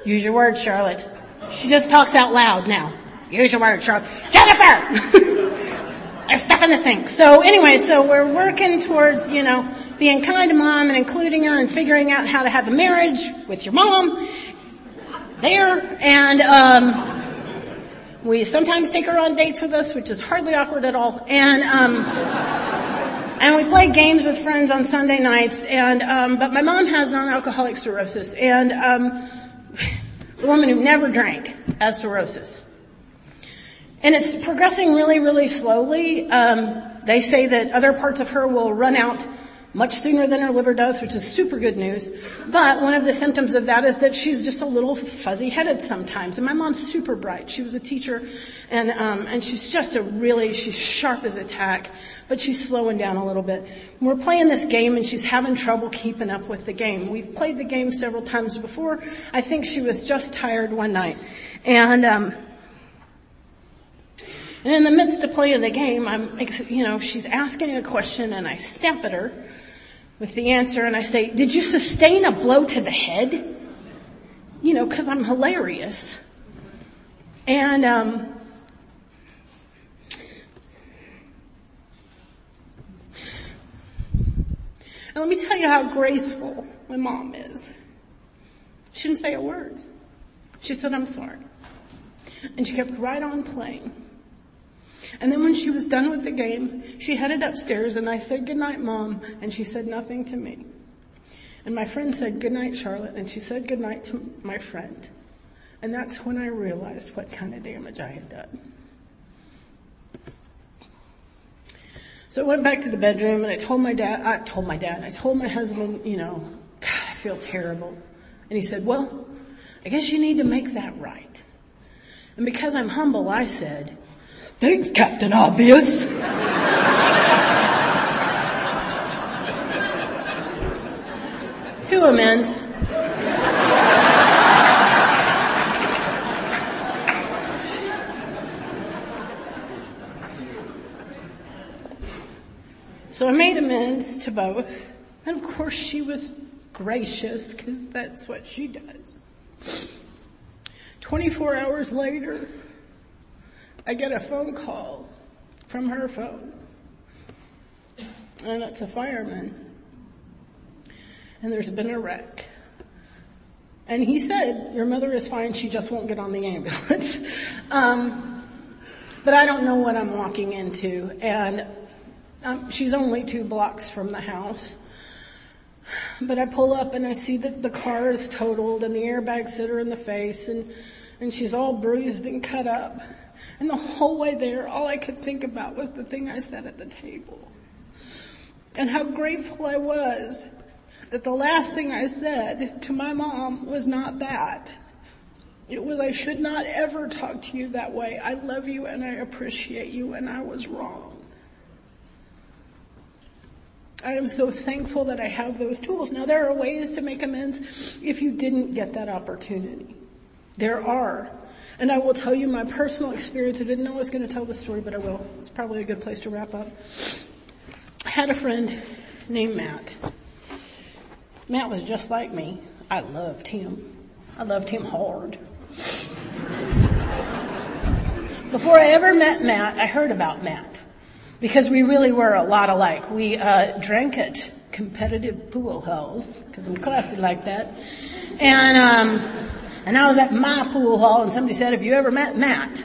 use your words, Charlotte. She just talks out loud now. Use your words, Charlotte. Jennifer! There's stuff in the sink. So anyway, so we're working towards, you know, being kind to mom and including her and figuring out how to have a marriage with your mom there. And, um, we sometimes take her on dates with us, which is hardly awkward at all. And, um, and we play games with friends on Sunday nights. And, um, but my mom has non-alcoholic cirrhosis, and um, the woman who never drank has cirrhosis. And it's progressing really, really slowly. Um, they say that other parts of her will run out much sooner than her liver does, which is super good news. But one of the symptoms of that is that she's just a little fuzzy-headed sometimes. And my mom's super bright. She was a teacher, and um, and she's just a really she's sharp as a tack, but she's slowing down a little bit. We're playing this game, and she's having trouble keeping up with the game. We've played the game several times before. I think she was just tired one night, and. Um, and in the midst of playing the game, I'm, you know, she's asking a question and I snap at her with the answer and I say, did you sustain a blow to the head? You know, cause I'm hilarious. And, um, and let me tell you how graceful my mom is. She didn't say a word. She said, I'm sorry. And she kept right on playing. And then when she was done with the game, she headed upstairs and I said, good night, mom. And she said nothing to me. And my friend said, good night, Charlotte. And she said good night to my friend. And that's when I realized what kind of damage I had done. So I went back to the bedroom and I told my dad, I told my dad, I told my husband, you know, God, I feel terrible. And he said, well, I guess you need to make that right. And because I'm humble, I said, thanks, Captain Obvious. Two amends. So I made amends to both. And of course she was gracious because that's what she does. 24 hours later, I get a phone call from her phone. And it's a fireman. And there's been a wreck. And he said, your mother is fine, she just won't get on the ambulance. um, but I don't know what I'm walking into. And um, she's only two blocks from the house. But I pull up and I see that the car is totaled and the airbags hit her in the face and, and she's all bruised and cut up. And the whole way there, all I could think about was the thing I said at the table. And how grateful I was that the last thing I said to my mom was not that. It was, I should not ever talk to you that way. I love you and I appreciate you and I was wrong. I am so thankful that I have those tools. Now there are ways to make amends if you didn't get that opportunity. There are. And I will tell you my personal experience. I didn't know I was going to tell the story, but I will. It's probably a good place to wrap up. I had a friend named Matt. Matt was just like me. I loved him. I loved him hard. Before I ever met Matt, I heard about Matt because we really were a lot alike. We uh, drank at competitive pool halls because I'm classy like that, and um, and I was at my pool hall, and somebody said, "Have you ever met Matt?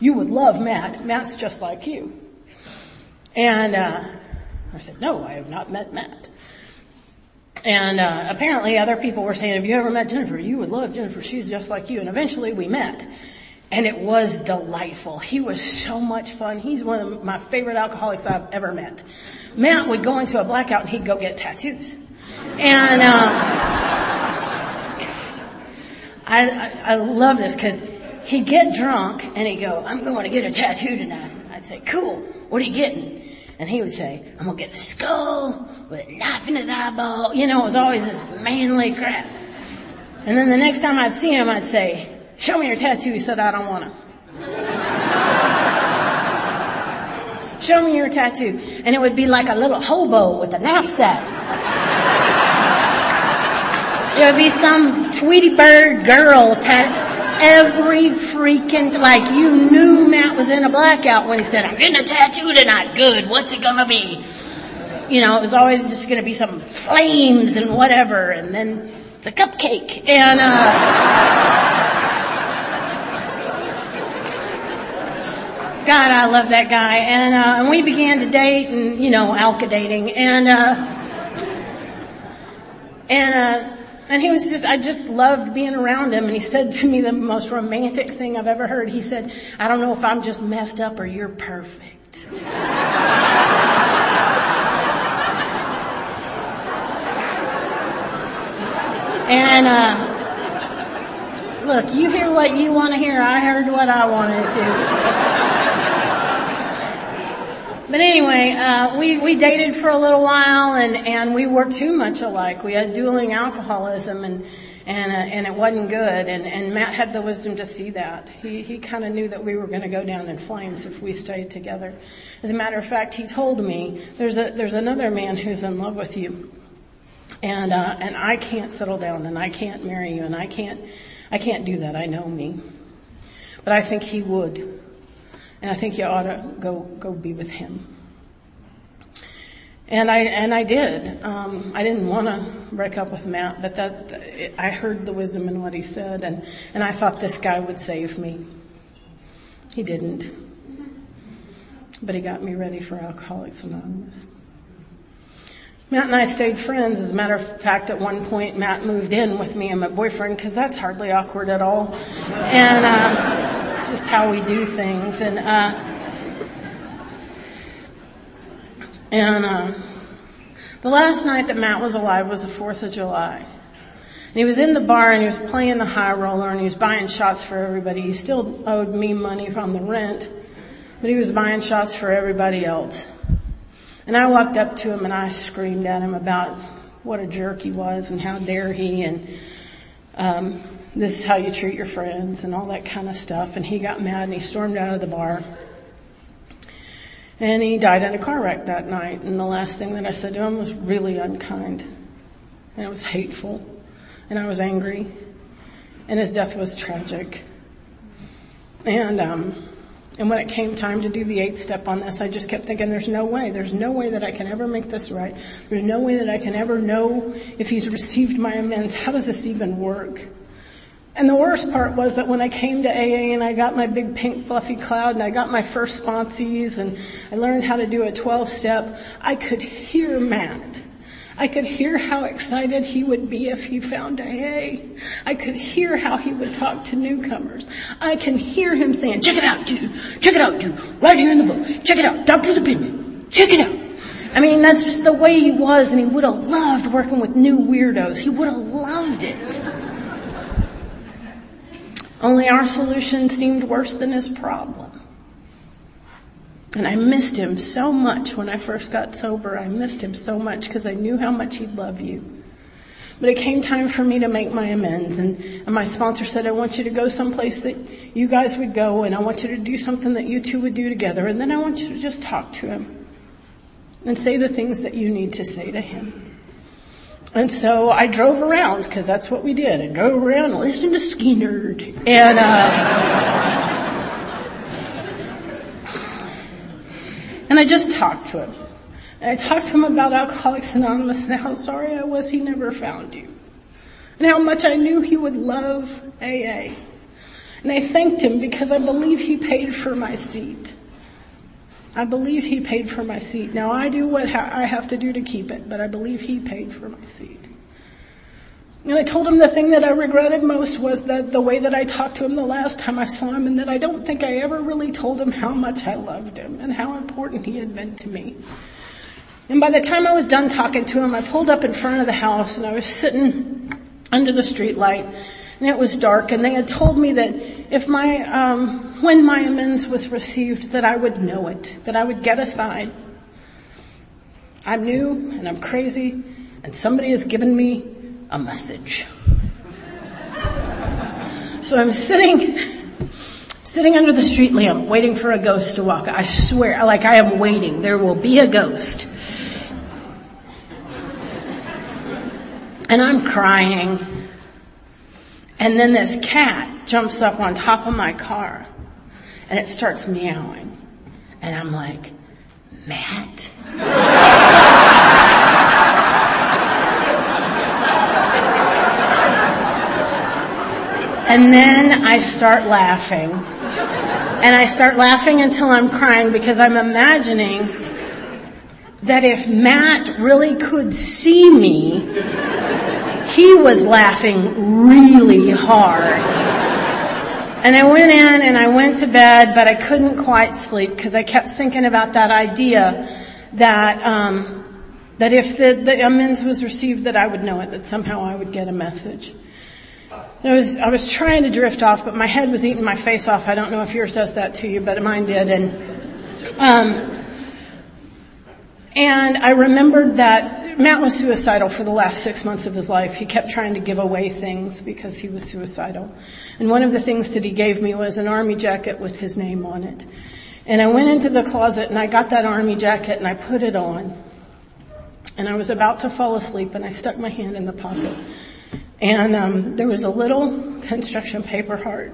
You would love Matt. Matt's just like you." And uh, I said, "No, I have not met Matt." And uh, apparently, other people were saying, "Have you ever met Jennifer? You would love Jennifer. She's just like you." And eventually, we met. And it was delightful. He was so much fun. He's one of my favorite alcoholics I've ever met. Matt would go into a blackout and he'd go get tattoos. And, um, I, I, love this because he'd get drunk and he'd go, I'm going to get a tattoo tonight. I'd say, cool. What are you getting? And he would say, I'm going to get a skull with a knife in his eyeball. You know, it was always this manly crap. And then the next time I'd see him, I'd say, Show me your tattoo. He said, I don't want to. Show me your tattoo. And it would be like a little hobo with a knapsack. Would be some Tweety Bird girl tat- every freaking, like you knew Matt was in a blackout when he said, I'm getting a tattoo tonight. Good. What's it gonna be? You know, it was always just gonna be some flames and whatever and then the cupcake and, uh, God, I love that guy. And, uh, and we began to date and, you know, alka dating. And, uh, and, uh, and he was just, I just loved being around him. And he said to me the most romantic thing I've ever heard. He said, I don't know if I'm just messed up or you're perfect. and, uh, look, you hear what you want to hear. I heard what I wanted to. But anyway, uh, we we dated for a little while, and and we were too much alike. We had dueling alcoholism, and and uh, and it wasn't good. And and Matt had the wisdom to see that. He he kind of knew that we were going to go down in flames if we stayed together. As a matter of fact, he told me there's a there's another man who's in love with you, and uh, and I can't settle down, and I can't marry you, and I can't I can't do that. I know me, but I think he would. And I think you ought to go, go be with him. And I, and I did. Um, I didn't want to break up with Matt, but that, I heard the wisdom in what he said and, and I thought this guy would save me. He didn't. But he got me ready for Alcoholics Anonymous. Matt and I stayed friends. As a matter of fact, at one point, Matt moved in with me and my boyfriend because that's hardly awkward at all. And uh, it's just how we do things. And uh, and uh, the last night that Matt was alive was the Fourth of July. And he was in the bar and he was playing the high roller and he was buying shots for everybody. He still owed me money from the rent, but he was buying shots for everybody else. And I walked up to him and I screamed at him about what a jerk he was and how dare he and um, this is how you treat your friends and all that kind of stuff. And he got mad and he stormed out of the bar. And he died in a car wreck that night. And the last thing that I said to him was really unkind. And it was hateful. And I was angry. And his death was tragic. And um, and when it came time to do the eighth step on this, I just kept thinking, there's no way. There's no way that I can ever make this right. There's no way that I can ever know if he's received my amends. How does this even work? And the worst part was that when I came to AA and I got my big pink fluffy cloud and I got my first sponsees and I learned how to do a 12 step, I could hear Matt I could hear how excited he would be if he found AA. I could hear how he would talk to newcomers. I can hear him saying, check it out, dude. Check it out, dude. Right here in the book. Check it out. Doctor's opinion. Check it out. I mean, that's just the way he was and he would have loved working with new weirdos. He would have loved it. Only our solution seemed worse than his problem. And I missed him so much when I first got sober. I missed him so much because I knew how much he'd love you. But it came time for me to make my amends and, and, my sponsor said, I want you to go someplace that you guys would go and I want you to do something that you two would do together and then I want you to just talk to him and say the things that you need to say to him. And so I drove around because that's what we did. I drove around and listened to Skynyrd and, uh, And I just talked to him. And I talked to him about Alcoholics Anonymous and how sorry I was he never found you. And how much I knew he would love AA. And I thanked him because I believe he paid for my seat. I believe he paid for my seat. Now I do what I have to do to keep it, but I believe he paid for my seat. And I told him the thing that I regretted most was that the way that I talked to him the last time I saw him and that I don't think I ever really told him how much I loved him and how important he had been to me. And by the time I was done talking to him, I pulled up in front of the house and I was sitting under the street light and it was dark and they had told me that if my, um, when my amends was received that I would know it, that I would get a sign. I'm new and I'm crazy and somebody has given me a message. So I'm sitting, sitting under the street lamp waiting for a ghost to walk. I swear, like I am waiting. There will be a ghost. And I'm crying. And then this cat jumps up on top of my car and it starts meowing. And I'm like, Matt? And then I start laughing. And I start laughing until I'm crying because I'm imagining that if Matt really could see me, he was laughing really hard. And I went in and I went to bed, but I couldn't quite sleep because I kept thinking about that idea that um, that if the, the amends was received, that I would know it, that somehow I would get a message. I was, I was trying to drift off, but my head was eating my face off. I don't know if yours does that to you, but mine did. And, um, and I remembered that Matt was suicidal for the last six months of his life. He kept trying to give away things because he was suicidal. And one of the things that he gave me was an army jacket with his name on it. And I went into the closet and I got that army jacket and I put it on. And I was about to fall asleep and I stuck my hand in the pocket. And um, there was a little construction paper heart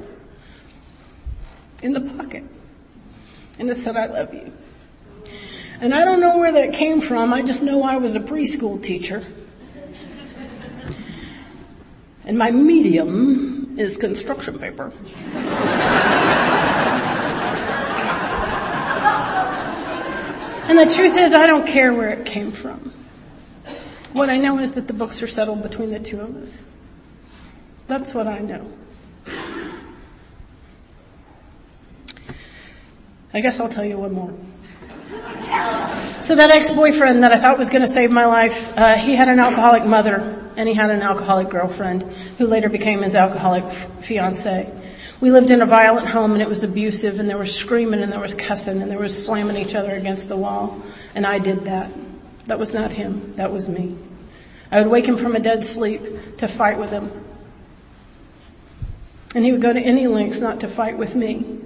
in the pocket. And it said, I love you. And I don't know where that came from. I just know I was a preschool teacher. And my medium is construction paper. and the truth is, I don't care where it came from. What I know is that the books are settled between the two of us. That's what I know. I guess I'll tell you one more. So that ex-boyfriend that I thought was going to save my life, uh, he had an alcoholic mother and he had an alcoholic girlfriend who later became his alcoholic f- fiance. We lived in a violent home and it was abusive and there was screaming and there was cussing and there was slamming each other against the wall. And I did that. That was not him. That was me. I would wake him from a dead sleep to fight with him. And he would go to any lengths not to fight with me.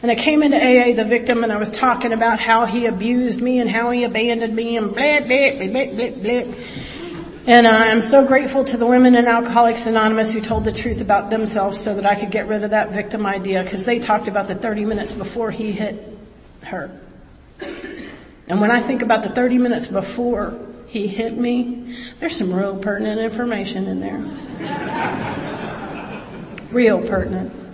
And I came into AA, the victim, and I was talking about how he abused me and how he abandoned me and blah, blah, blah, blah, blah, blah. And uh, I'm so grateful to the women in Alcoholics Anonymous who told the truth about themselves so that I could get rid of that victim idea because they talked about the 30 minutes before he hit her. And when I think about the 30 minutes before he hit me, there's some real pertinent information in there. real pertinent.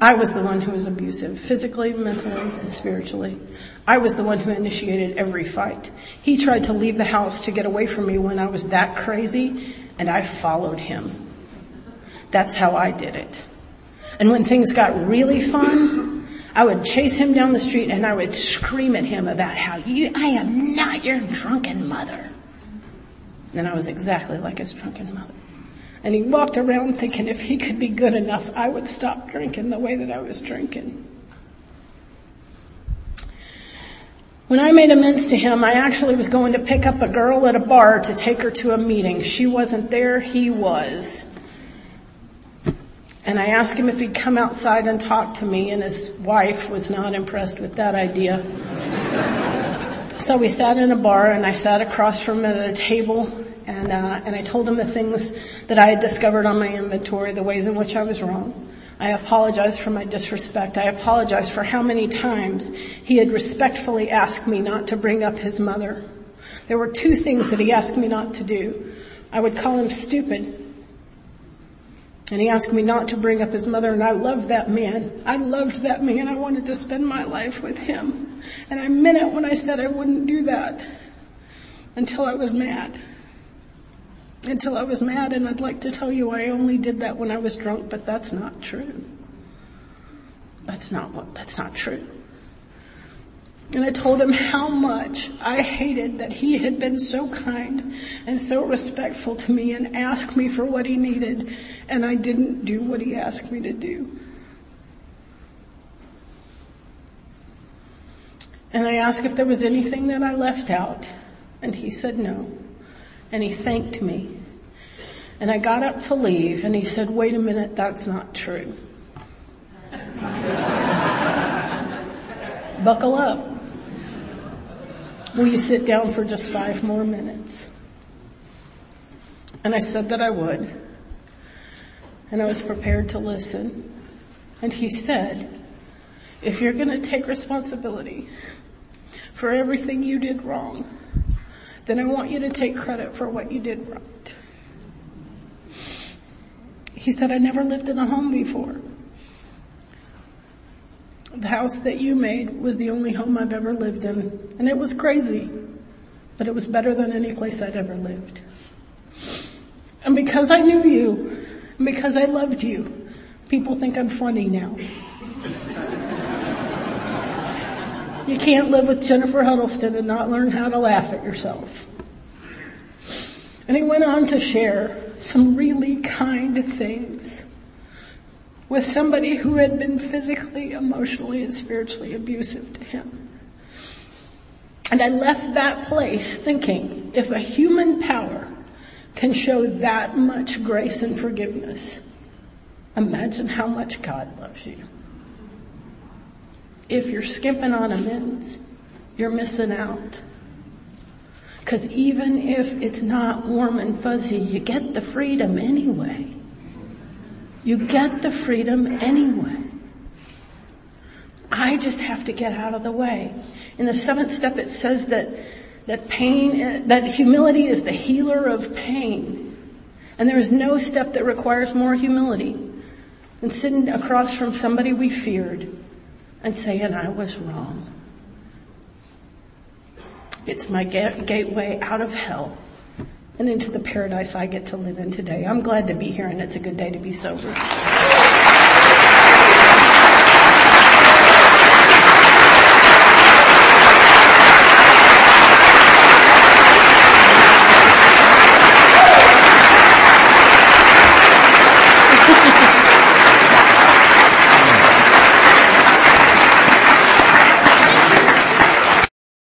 I was the one who was abusive, physically, mentally, and spiritually. I was the one who initiated every fight. He tried to leave the house to get away from me when I was that crazy, and I followed him. That's how I did it. And when things got really fun, I would chase him down the street and I would scream at him about how you, I am not your drunken mother. And I was exactly like his drunken mother. And he walked around thinking if he could be good enough, I would stop drinking the way that I was drinking. When I made amends to him, I actually was going to pick up a girl at a bar to take her to a meeting. She wasn't there, he was. And I asked him if he'd come outside and talk to me, and his wife was not impressed with that idea. so we sat in a bar, and I sat across from him at a table, and, uh, and I told him the things that I had discovered on my inventory, the ways in which I was wrong. I apologized for my disrespect. I apologized for how many times he had respectfully asked me not to bring up his mother. There were two things that he asked me not to do. I would call him stupid. And he asked me not to bring up his mother and I loved that man. I loved that man. I wanted to spend my life with him. And I meant it when I said I wouldn't do that until I was mad until I was mad and I'd like to tell you I only did that when I was drunk, but that's not true. That's not what, that's not true. And I told him how much I hated that he had been so kind and so respectful to me and asked me for what he needed and I didn't do what he asked me to do. And I asked if there was anything that I left out and he said no and he thanked me. And I got up to leave and he said, wait a minute, that's not true. Buckle up. Will you sit down for just five more minutes? And I said that I would. And I was prepared to listen. And he said, if you're going to take responsibility for everything you did wrong, then I want you to take credit for what you did right. He said, I never lived in a home before. The house that you made was the only home I've ever lived in. And it was crazy, but it was better than any place I'd ever lived. And because I knew you, and because I loved you, people think I'm funny now. You can't live with Jennifer Huddleston and not learn how to laugh at yourself. And he went on to share some really kind things with somebody who had been physically, emotionally, and spiritually abusive to him. And I left that place thinking, if a human power can show that much grace and forgiveness, imagine how much God loves you. If you're skipping on amends, you're missing out. Cause even if it's not warm and fuzzy, you get the freedom anyway. You get the freedom anyway. I just have to get out of the way. In the seventh step it says that, that pain, that humility is the healer of pain. And there is no step that requires more humility than sitting across from somebody we feared and saying, I was wrong. It's my gateway out of hell and into the paradise I get to live in today. I'm glad to be here and it's a good day to be sober.